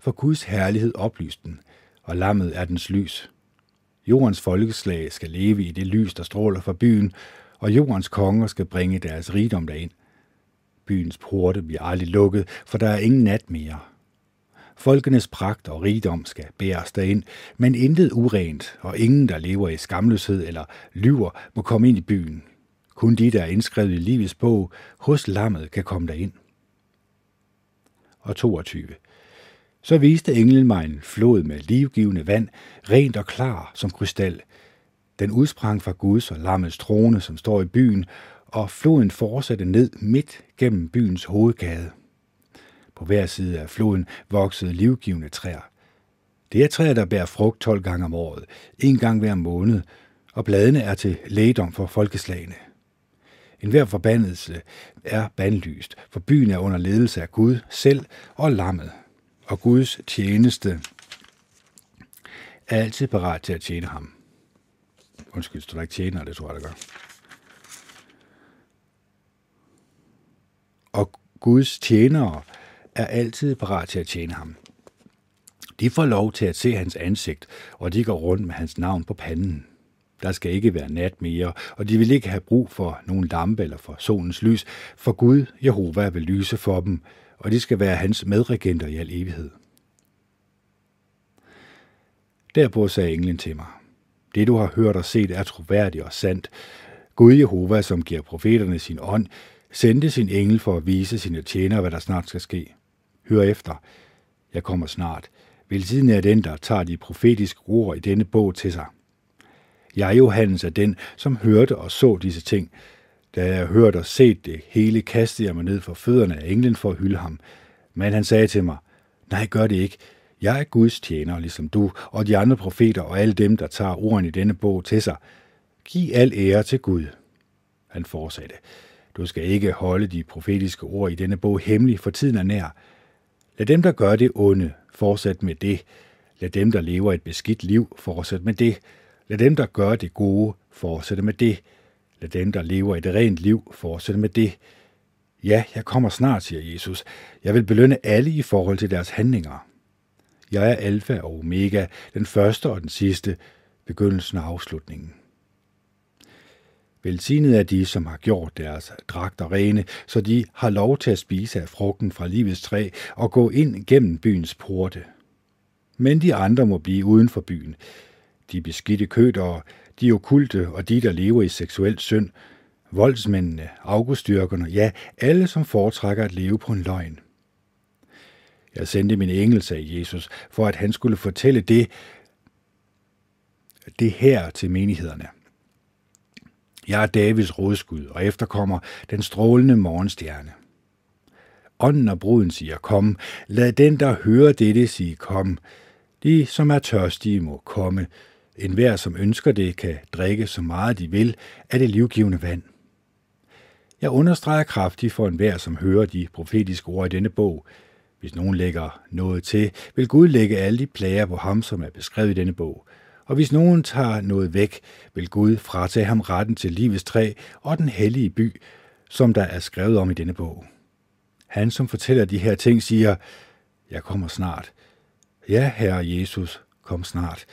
A: for Guds herlighed oplyste den, og lammet er dens lys. Jordens folkeslag skal leve i det lys, der stråler fra byen, og jordens konger skal bringe deres rigdom derind. Byens porte bliver aldrig lukket, for der er ingen nat mere. Folkenes pragt og rigdom skal bæres derind, men intet urent, og ingen, der lever i skamløshed eller lyver, må komme ind i byen. Kun de, der er indskrevet i livets bog, hos lammet, kan komme derind. Og 22. Så viste englen mig en flod med livgivende vand, rent og klar som krystal. Den udsprang fra Guds og lammets trone, som står i byen, og floden fortsatte ned midt gennem byens hovedgade. På hver side af floden voksede livgivende træer. Det er træer, der bærer frugt 12 gange om året, en gang hver måned, og bladene er til lægedom for folkeslagene. En hver forbandelse er bandlyst, for byen er under ledelse af Gud selv og lammet, og Guds tjeneste er altid parat til at tjene ham. Undskyld, står der ikke tjener, det tror jeg, der gør. Og Guds tjenere er altid parat til at tjene ham. De får lov til at se hans ansigt, og de går rundt med hans navn på panden. Der skal ikke være nat mere, og de vil ikke have brug for nogen lampe eller for solens lys, for Gud, Jehova, vil lyse for dem, og de skal være hans medregenter i al evighed. Derpå sagde englen til mig, det du har hørt og set er troværdigt og sandt. Gud Jehova, som giver profeterne sin ånd, sendte sin engel for at vise sine tjenere, hvad der snart skal ske. Hør efter. Jeg kommer snart. Velsignet er den, der tager de profetiske ord i denne bog til sig. Jeg, Johannes, er den, som hørte og så disse ting. Da jeg hørte og set det hele, kastede jeg mig ned for fødderne af englen for at hylde ham. Men han sagde til mig, nej, gør det ikke. Jeg er Guds tjener, ligesom du, og de andre profeter og alle dem, der tager ordene i denne bog til sig. Giv al ære til Gud. Han fortsatte. Du skal ikke holde de profetiske ord i denne bog hemmelig, for tiden er nær. Lad dem, der gør det onde, fortsætte med det. Lad dem, der lever et beskidt liv, fortsætte med det. Lad dem, der gør det gode, fortsætte med det. Lad dem, der lever et rent liv, fortsætte med det. Ja, jeg kommer snart, siger Jesus. Jeg vil belønne alle i forhold til deres handlinger. Jeg er alfa og omega, den første og den sidste, begyndelsen og afslutningen. Velsignet er de, som har gjort deres dragter rene, så de har lov til at spise af frugten fra livets træ og gå ind gennem byens porte. Men de andre må blive uden for byen. De beskidte kødere, de okulte og de, der lever i seksuel synd, voldsmændene, augustyrkerne, ja, alle, som foretrækker at leve på en løgn. Jeg sendte min engel, sagde Jesus, for at han skulle fortælle det, det her til menighederne. Jeg er Davids rådskud og efterkommer den strålende morgenstjerne. Ånden og bruden siger, kom. Lad den, der hører dette, sige, kom. De, som er tørstige, må komme. En hver, som ønsker det, kan drikke så meget de vil af det livgivende vand. Jeg understreger kraftigt for enhver, som hører de profetiske ord i denne bog. Hvis nogen lægger noget til, vil Gud lægge alle de plager på ham, som er beskrevet i denne bog. Og hvis nogen tager noget væk, vil Gud fratage ham retten til livets træ og den hellige by, som der er skrevet om i denne bog. Han, som fortæller de her ting, siger, jeg kommer snart. Ja, Herre Jesus, kom snart.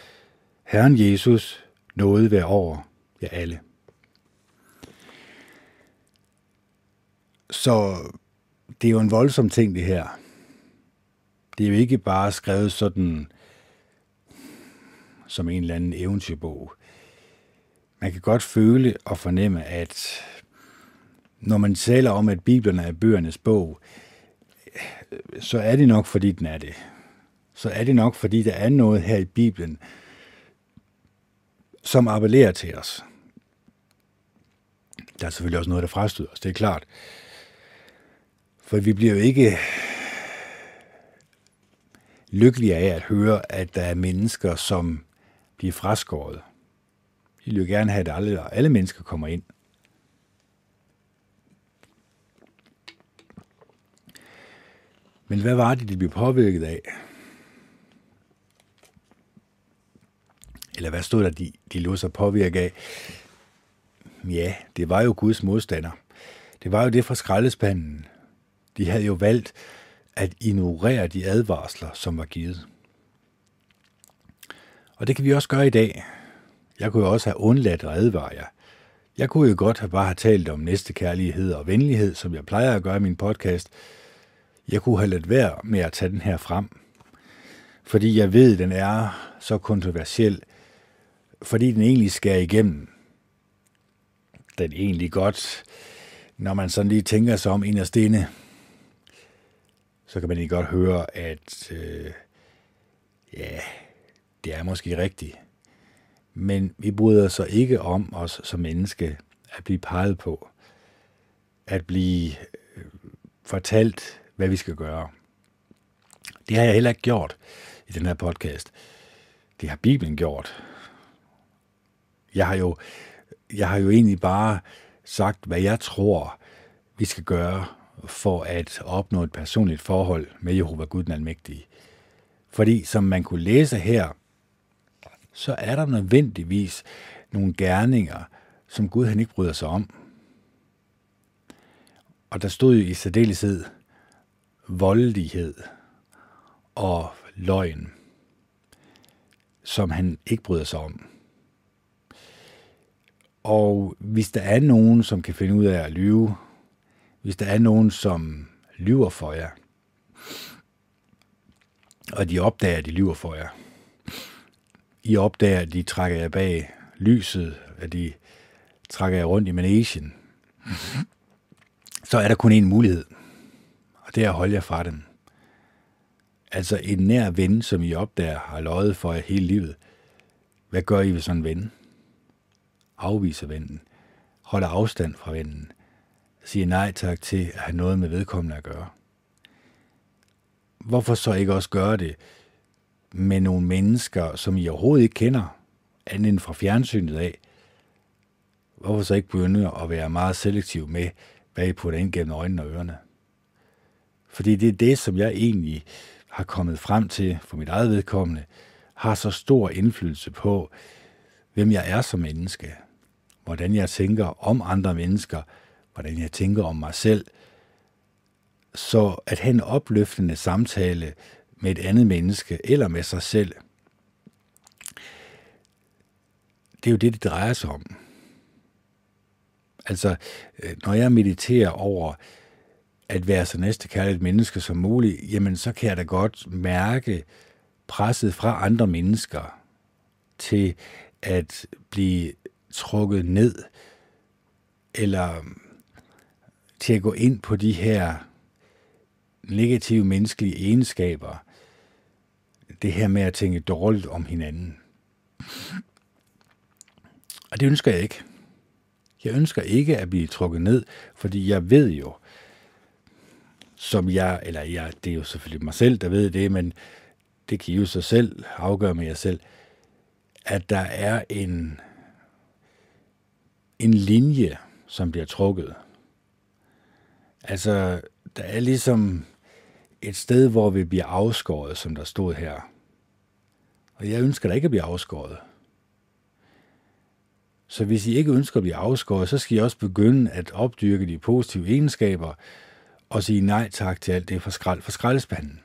A: Herren Jesus, noget være over jer alle. Så det er jo en voldsom ting, det her. Det er jo ikke bare skrevet sådan som en eller anden eventyrbog. Man kan godt føle og fornemme, at når man taler om, at Bibelen er bøgernes bog, så er det nok, fordi den er det. Så er det nok, fordi der er noget her i Bibelen, som appellerer til os. Der er selvfølgelig også noget, der frastøder os, det er klart. For vi bliver jo ikke lykkelige af at høre, at der er mennesker, som bliver fraskåret. De vil jo gerne have, at alle, alle mennesker kommer ind. Men hvad var det, de blev påvirket af? Eller hvad stod der, de, de lå sig påvirke af? Ja, det var jo Guds modstander. Det var jo det fra skraldespanden. De havde jo valgt at ignorere de advarsler, som var givet. Og det kan vi også gøre i dag. Jeg kunne jo også have undladt at advare jer. Jeg kunne jo godt have bare have talt om næste kærlighed og venlighed, som jeg plejer at gøre i min podcast. Jeg kunne have ladt være med at tage den her frem, fordi jeg ved, at den er så kontroversiel, fordi den egentlig skærer igennem. Den egentlig godt, når man sådan lige tænker sig om inderst inde, så kan man egentlig godt høre, at øh, ja, det er måske rigtigt. Men vi bryder så ikke om os som menneske at blive peget på, at blive øh, fortalt, hvad vi skal gøre. Det har jeg heller ikke gjort i den her podcast. Det har Bibelen gjort. Jeg har jo, jeg har jo egentlig bare sagt, hvad jeg tror, vi skal gøre for at opnå et personligt forhold med Jehova Gud den Almægtige. Fordi som man kunne læse her, så er der nødvendigvis nogle gerninger, som Gud han ikke bryder sig om. Og der stod jo i særdeleshed voldelighed og løgn, som han ikke bryder sig om. Og hvis der er nogen, som kan finde ud af at lyve, hvis der er nogen, som lyver for jer, og de opdager, at de lyver for jer, I opdager, at de trækker jer bag lyset, at de trækker jer rundt i managen, så er der kun én mulighed, og det er at holde jer fra dem. Altså en nær ven, som I opdager har løjet for jer hele livet. Hvad gør I ved sådan en ven? Afviser vennen. Holder afstand fra vennen siger nej tak til at have noget med vedkommende at gøre. Hvorfor så ikke også gøre det med nogle mennesker, som I overhovedet ikke kender, andet end fra fjernsynet af? Hvorfor så ikke begynde at være meget selektiv med, hvad I putter ind gennem øjnene og ørerne? Fordi det er det, som jeg egentlig har kommet frem til for mit eget vedkommende, har så stor indflydelse på, hvem jeg er som menneske, hvordan jeg tænker om andre mennesker, hvordan jeg tænker om mig selv, så at have en opløftende samtale med et andet menneske eller med sig selv, det er jo det, det drejer sig om. Altså, øh, når jeg mediterer over at være så næste kærligt menneske som muligt, jamen så kan jeg da godt mærke presset fra andre mennesker til at blive trukket ned, eller til at gå ind på de her negative menneskelige egenskaber. Det her med at tænke dårligt om hinanden. Og det ønsker jeg ikke. Jeg ønsker ikke at blive trukket ned, fordi jeg ved jo, som jeg, eller jeg, det er jo selvfølgelig mig selv, der ved det, men det kan I jo så selv afgøre med jer selv, at der er en, en linje, som bliver trukket. Altså, der er ligesom et sted, hvor vi bliver afskåret, som der stod her. Og jeg ønsker da ikke at blive afskåret. Så hvis I ikke ønsker at blive afskåret, så skal I også begynde at opdyrke de positive egenskaber, og sige nej tak til alt det for, skrald, for skraldespanden.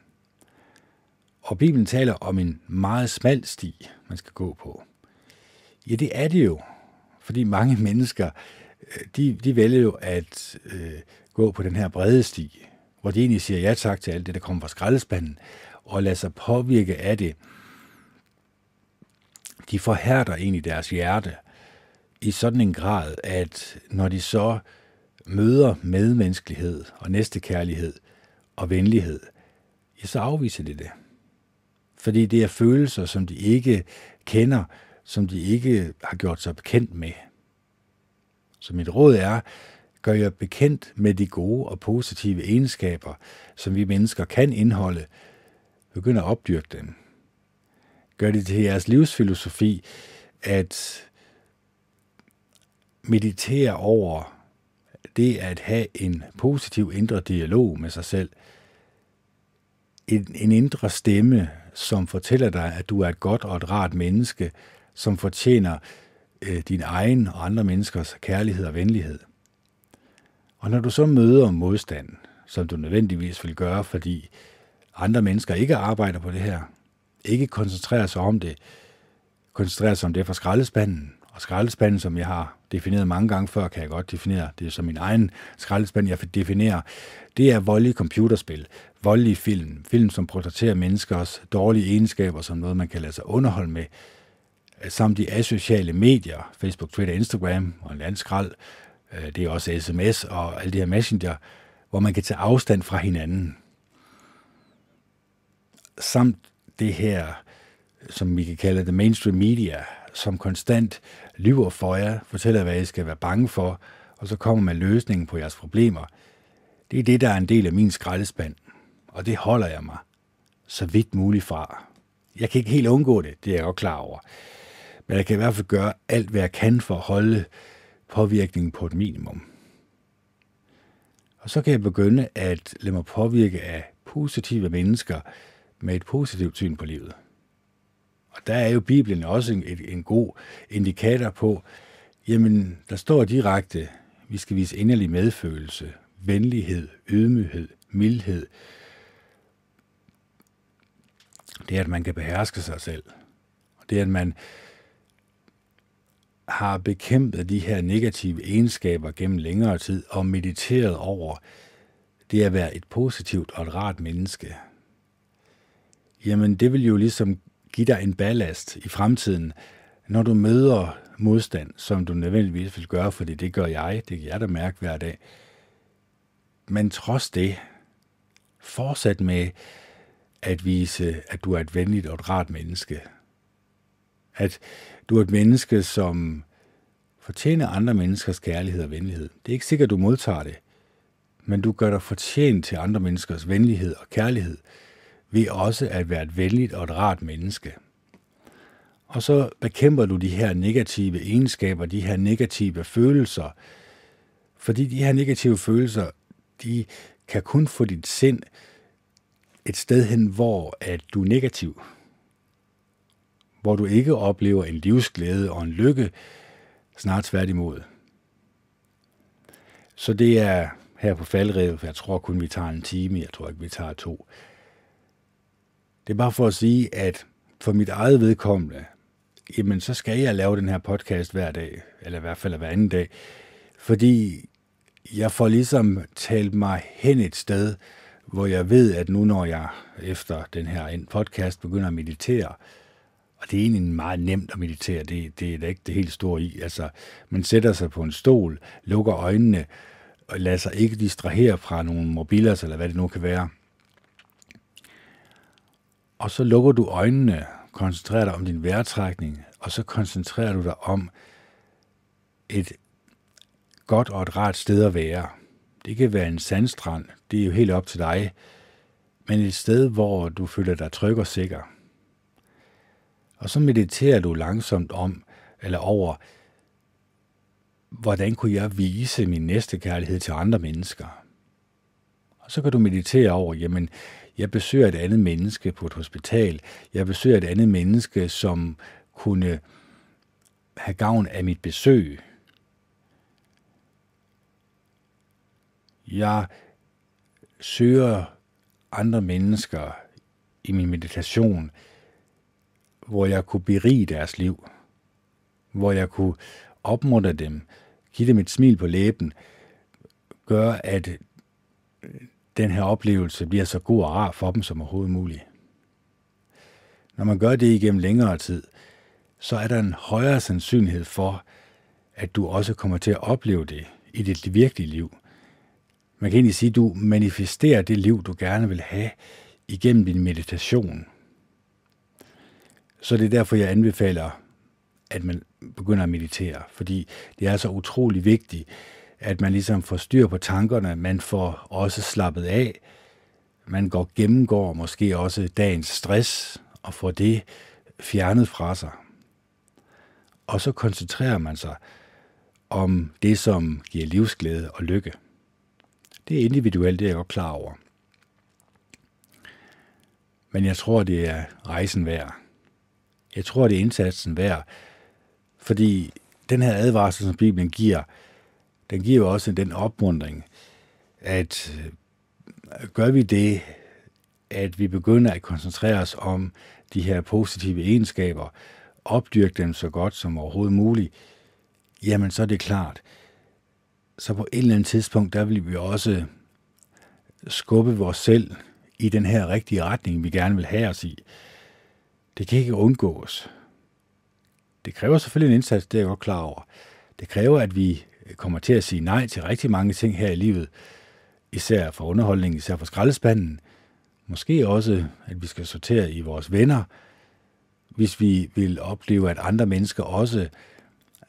A: Og Bibelen taler om en meget smal sti, man skal gå på. Ja, det er det jo, fordi mange mennesker, øh, de, de vælger jo at øh, gå på den her brede sti, hvor de egentlig siger ja tak til alt det, der kommer fra skraldespanden, og lader sig påvirke af det. De forhærder egentlig deres hjerte i sådan en grad, at når de så møder medmenneskelighed og næstekærlighed og venlighed, ja, så afviser de det. Fordi det er følelser, som de ikke kender, som de ikke har gjort sig bekendt med. Så mit råd er, gør jer bekendt med de gode og positive egenskaber, som vi mennesker kan indeholde. Begynd at opdyrke dem. Gør det til jeres livsfilosofi at meditere over det at have en positiv indre dialog med sig selv. En, en indre stemme, som fortæller dig, at du er et godt og et rart menneske, som fortjener øh, din egen og andre menneskers kærlighed og venlighed. Og når du så møder modstand, som du nødvendigvis vil gøre, fordi andre mennesker ikke arbejder på det her, ikke koncentrerer sig om det, koncentrerer sig om det fra skraldespanden, og skraldespanden, som jeg har defineret mange gange før, kan jeg godt definere, det er som min egen skraldespand, jeg definerer, det er voldelige computerspil, voldelige film, film, som portrætterer menneskers dårlige egenskaber som noget, man kan lade sig underholde med, samt de asociale medier, Facebook, Twitter, Instagram og en landskrald, Øh, det er også sms og alle de her messenger, hvor man kan tage afstand fra hinanden. Samt det her, som vi kan kalde det mainstream media, som konstant lyver for jer, fortæller, hvad I skal være bange for, og så kommer man løsningen på jeres problemer. Det er det, der er en del af min skraldespand, og det holder jeg mig så vidt muligt fra. Jeg kan ikke helt undgå det, det er jeg godt klar over. Men jeg kan i hvert fald gøre alt, hvad jeg kan for at holde påvirkningen på et minimum. Og så kan jeg begynde at lade mig påvirke af positive mennesker med et positivt syn på livet. Og der er jo Bibelen også en, en, en god indikator på, jamen, der står direkte, vi skal vise inderlig medfølelse, venlighed, ydmyghed, mildhed. Det er, at man kan beherske sig selv. Og det er, at man har bekæmpet de her negative egenskaber gennem længere tid og mediteret over det at være et positivt og et rart menneske. Jamen, det vil jo ligesom give dig en ballast i fremtiden, når du møder modstand, som du nødvendigvis vil gøre, fordi det gør jeg, det kan jeg da mærke hver dag. Men trods det, fortsæt med at vise, at du er et venligt og et rart menneske. At du er et menneske, som fortjener andre menneskers kærlighed og venlighed. Det er ikke sikkert, du modtager det, men du gør dig fortjent til andre menneskers venlighed og kærlighed, ved også at være et venligt og et rart menneske. Og så bekæmper du de her negative egenskaber, de her negative følelser, fordi de her negative følelser, de kan kun få dit sind et sted hen, hvor at du er negativ. Hvor du ikke oplever en livsglæde og en lykke, snart tværtimod. Så det er her på faldrevet, for jeg tror kun, vi tager en time, jeg tror ikke, vi tager to. Det er bare for at sige, at for mit eget vedkommende, jamen så skal jeg lave den her podcast hver dag, eller i hvert fald hver anden dag, fordi jeg får ligesom talt mig hen et sted, hvor jeg ved, at nu når jeg efter den her podcast begynder at meditere, og det er egentlig meget nemt at meditere, det, det er da ikke det helt store i. Altså, man sætter sig på en stol, lukker øjnene, og lader sig ikke distrahere fra nogle mobiler, eller hvad det nu kan være. Og så lukker du øjnene, koncentrerer dig om din vejrtrækning, og så koncentrerer du dig om et godt og et rart sted at være. Det kan være en sandstrand, det er jo helt op til dig, men et sted, hvor du føler dig tryg og sikker. Og så mediterer du langsomt om, eller over, hvordan kunne jeg vise min næste kærlighed til andre mennesker? Og så kan du meditere over, jamen, jeg besøger et andet menneske på et hospital. Jeg besøger et andet menneske, som kunne have gavn af mit besøg. Jeg søger andre mennesker i min meditation, hvor jeg kunne berige deres liv, hvor jeg kunne opmuntre dem, give dem et smil på læben, gøre, at øh, den her oplevelse bliver så god og rar for dem som overhovedet muligt. Når man gør det igennem længere tid, så er der en højere sandsynlighed for, at du også kommer til at opleve det i dit virkelige liv. Man kan egentlig sige, at du manifesterer det liv, du gerne vil have igennem din meditation. Så det er derfor, jeg anbefaler, at man begynder at meditere, fordi det er så utrolig vigtigt, at man ligesom får styr på tankerne, man får også slappet af, man går gennemgår måske også dagens stress og får det fjernet fra sig. Og så koncentrerer man sig om det, som giver livsglæde og lykke. Det er individuelt, det er jeg godt klar over. Men jeg tror, det er rejsen værd. Jeg tror, det er indsatsen værd, fordi den her advarsel, som Bibelen giver, den giver jo også den opmundring, at øh, gør vi det, at vi begynder at koncentrere os om de her positive egenskaber, opdyrke dem så godt som overhovedet muligt, jamen så er det klart, så på et eller andet tidspunkt, der vil vi også skubbe vores selv i den her rigtige retning, vi gerne vil have os i. Det kan ikke undgås. Det kræver selvfølgelig en indsats, det er jeg godt klar over. Det kræver, at vi kommer til at sige nej til rigtig mange ting her i livet, især for underholdning, især for skraldespanden. Måske også, at vi skal sortere i vores venner, hvis vi vil opleve, at andre mennesker også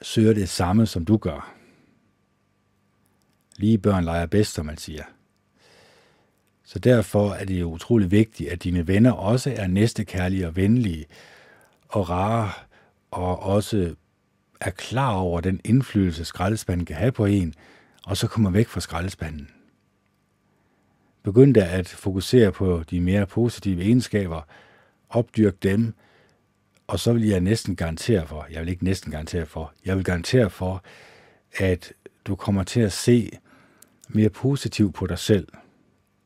A: søger det samme, som du gør. Lige børn leger bedst, som man siger. Så derfor er det jo utrolig vigtigt, at dine venner også er næstekærlige og venlige og rare, og også er klar over den indflydelse, skraldespanden kan have på en, og så kommer væk fra skraldespanden. Begynd da at fokusere på de mere positive egenskaber, opdyrk dem, og så vil jeg næsten garantere for, jeg vil ikke næsten garantere for, jeg vil garantere for, at du kommer til at se mere positivt på dig selv,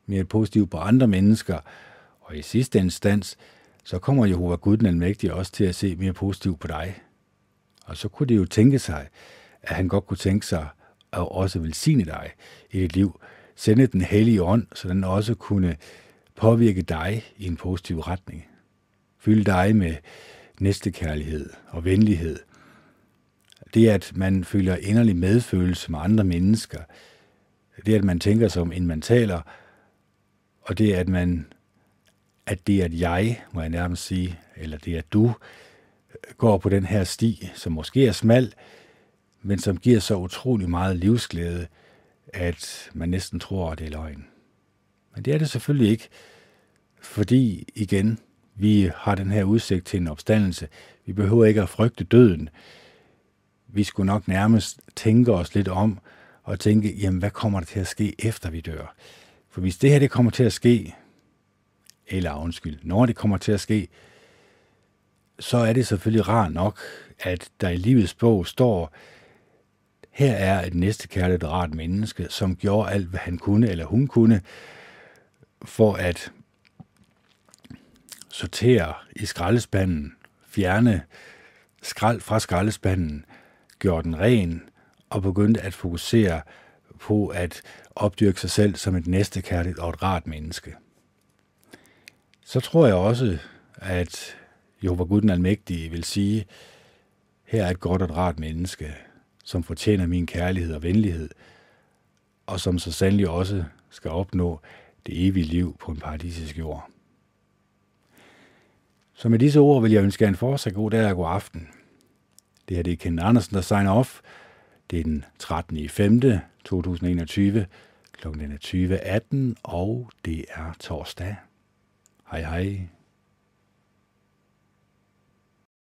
A: mere positivt på andre mennesker, og i sidste instans, så kommer Jehova Gud den Almægtige også til at se mere positivt på dig. Og så kunne det jo tænke sig, at han godt kunne tænke sig at også velsigne dig i dit liv. Sende den hellige ånd, så den også kunne påvirke dig i en positiv retning. Fylde dig med næstekærlighed og venlighed. Det, at man føler inderlig medfølelse med andre mennesker. Det, at man tænker som en man taler. Og det, at man at det, at jeg, må jeg nærmest sige, eller det, at du øh, går på den her sti, som måske er smal, men som giver så utrolig meget livsglæde, at man næsten tror, at det er løgn. Men det er det selvfølgelig ikke, fordi igen, vi har den her udsigt til en opstandelse. Vi behøver ikke at frygte døden. Vi skulle nok nærmest tænke os lidt om og tænke, jamen hvad kommer der til at ske efter vi dør? For hvis det her det kommer til at ske, eller undskyld, når det kommer til at ske, så er det selvfølgelig rart nok, at der i livets bog står, her er et næstekærligt rart menneske, som gjorde alt, hvad han kunne eller hun kunne, for at sortere i skraldespanden, fjerne skrald fra skraldespanden, gøre den ren og begyndte at fokusere på at opdyrke sig selv som et næstekærligt og et rart menneske. Så tror jeg også, at Jehova Gud den Almægtige vil sige, her er et godt og et rart menneske, som fortjener min kærlighed og venlighed, og som så sandelig også skal opnå det evige liv på en paradisisk jord. Så med disse ord vil jeg ønske jer en fortsat god dag og god aften. Det her det er Ken Andersen, der signer off. Det er den 13. i 5. 2021. Klokken er 20.18, og det er torsdag. Hej hej.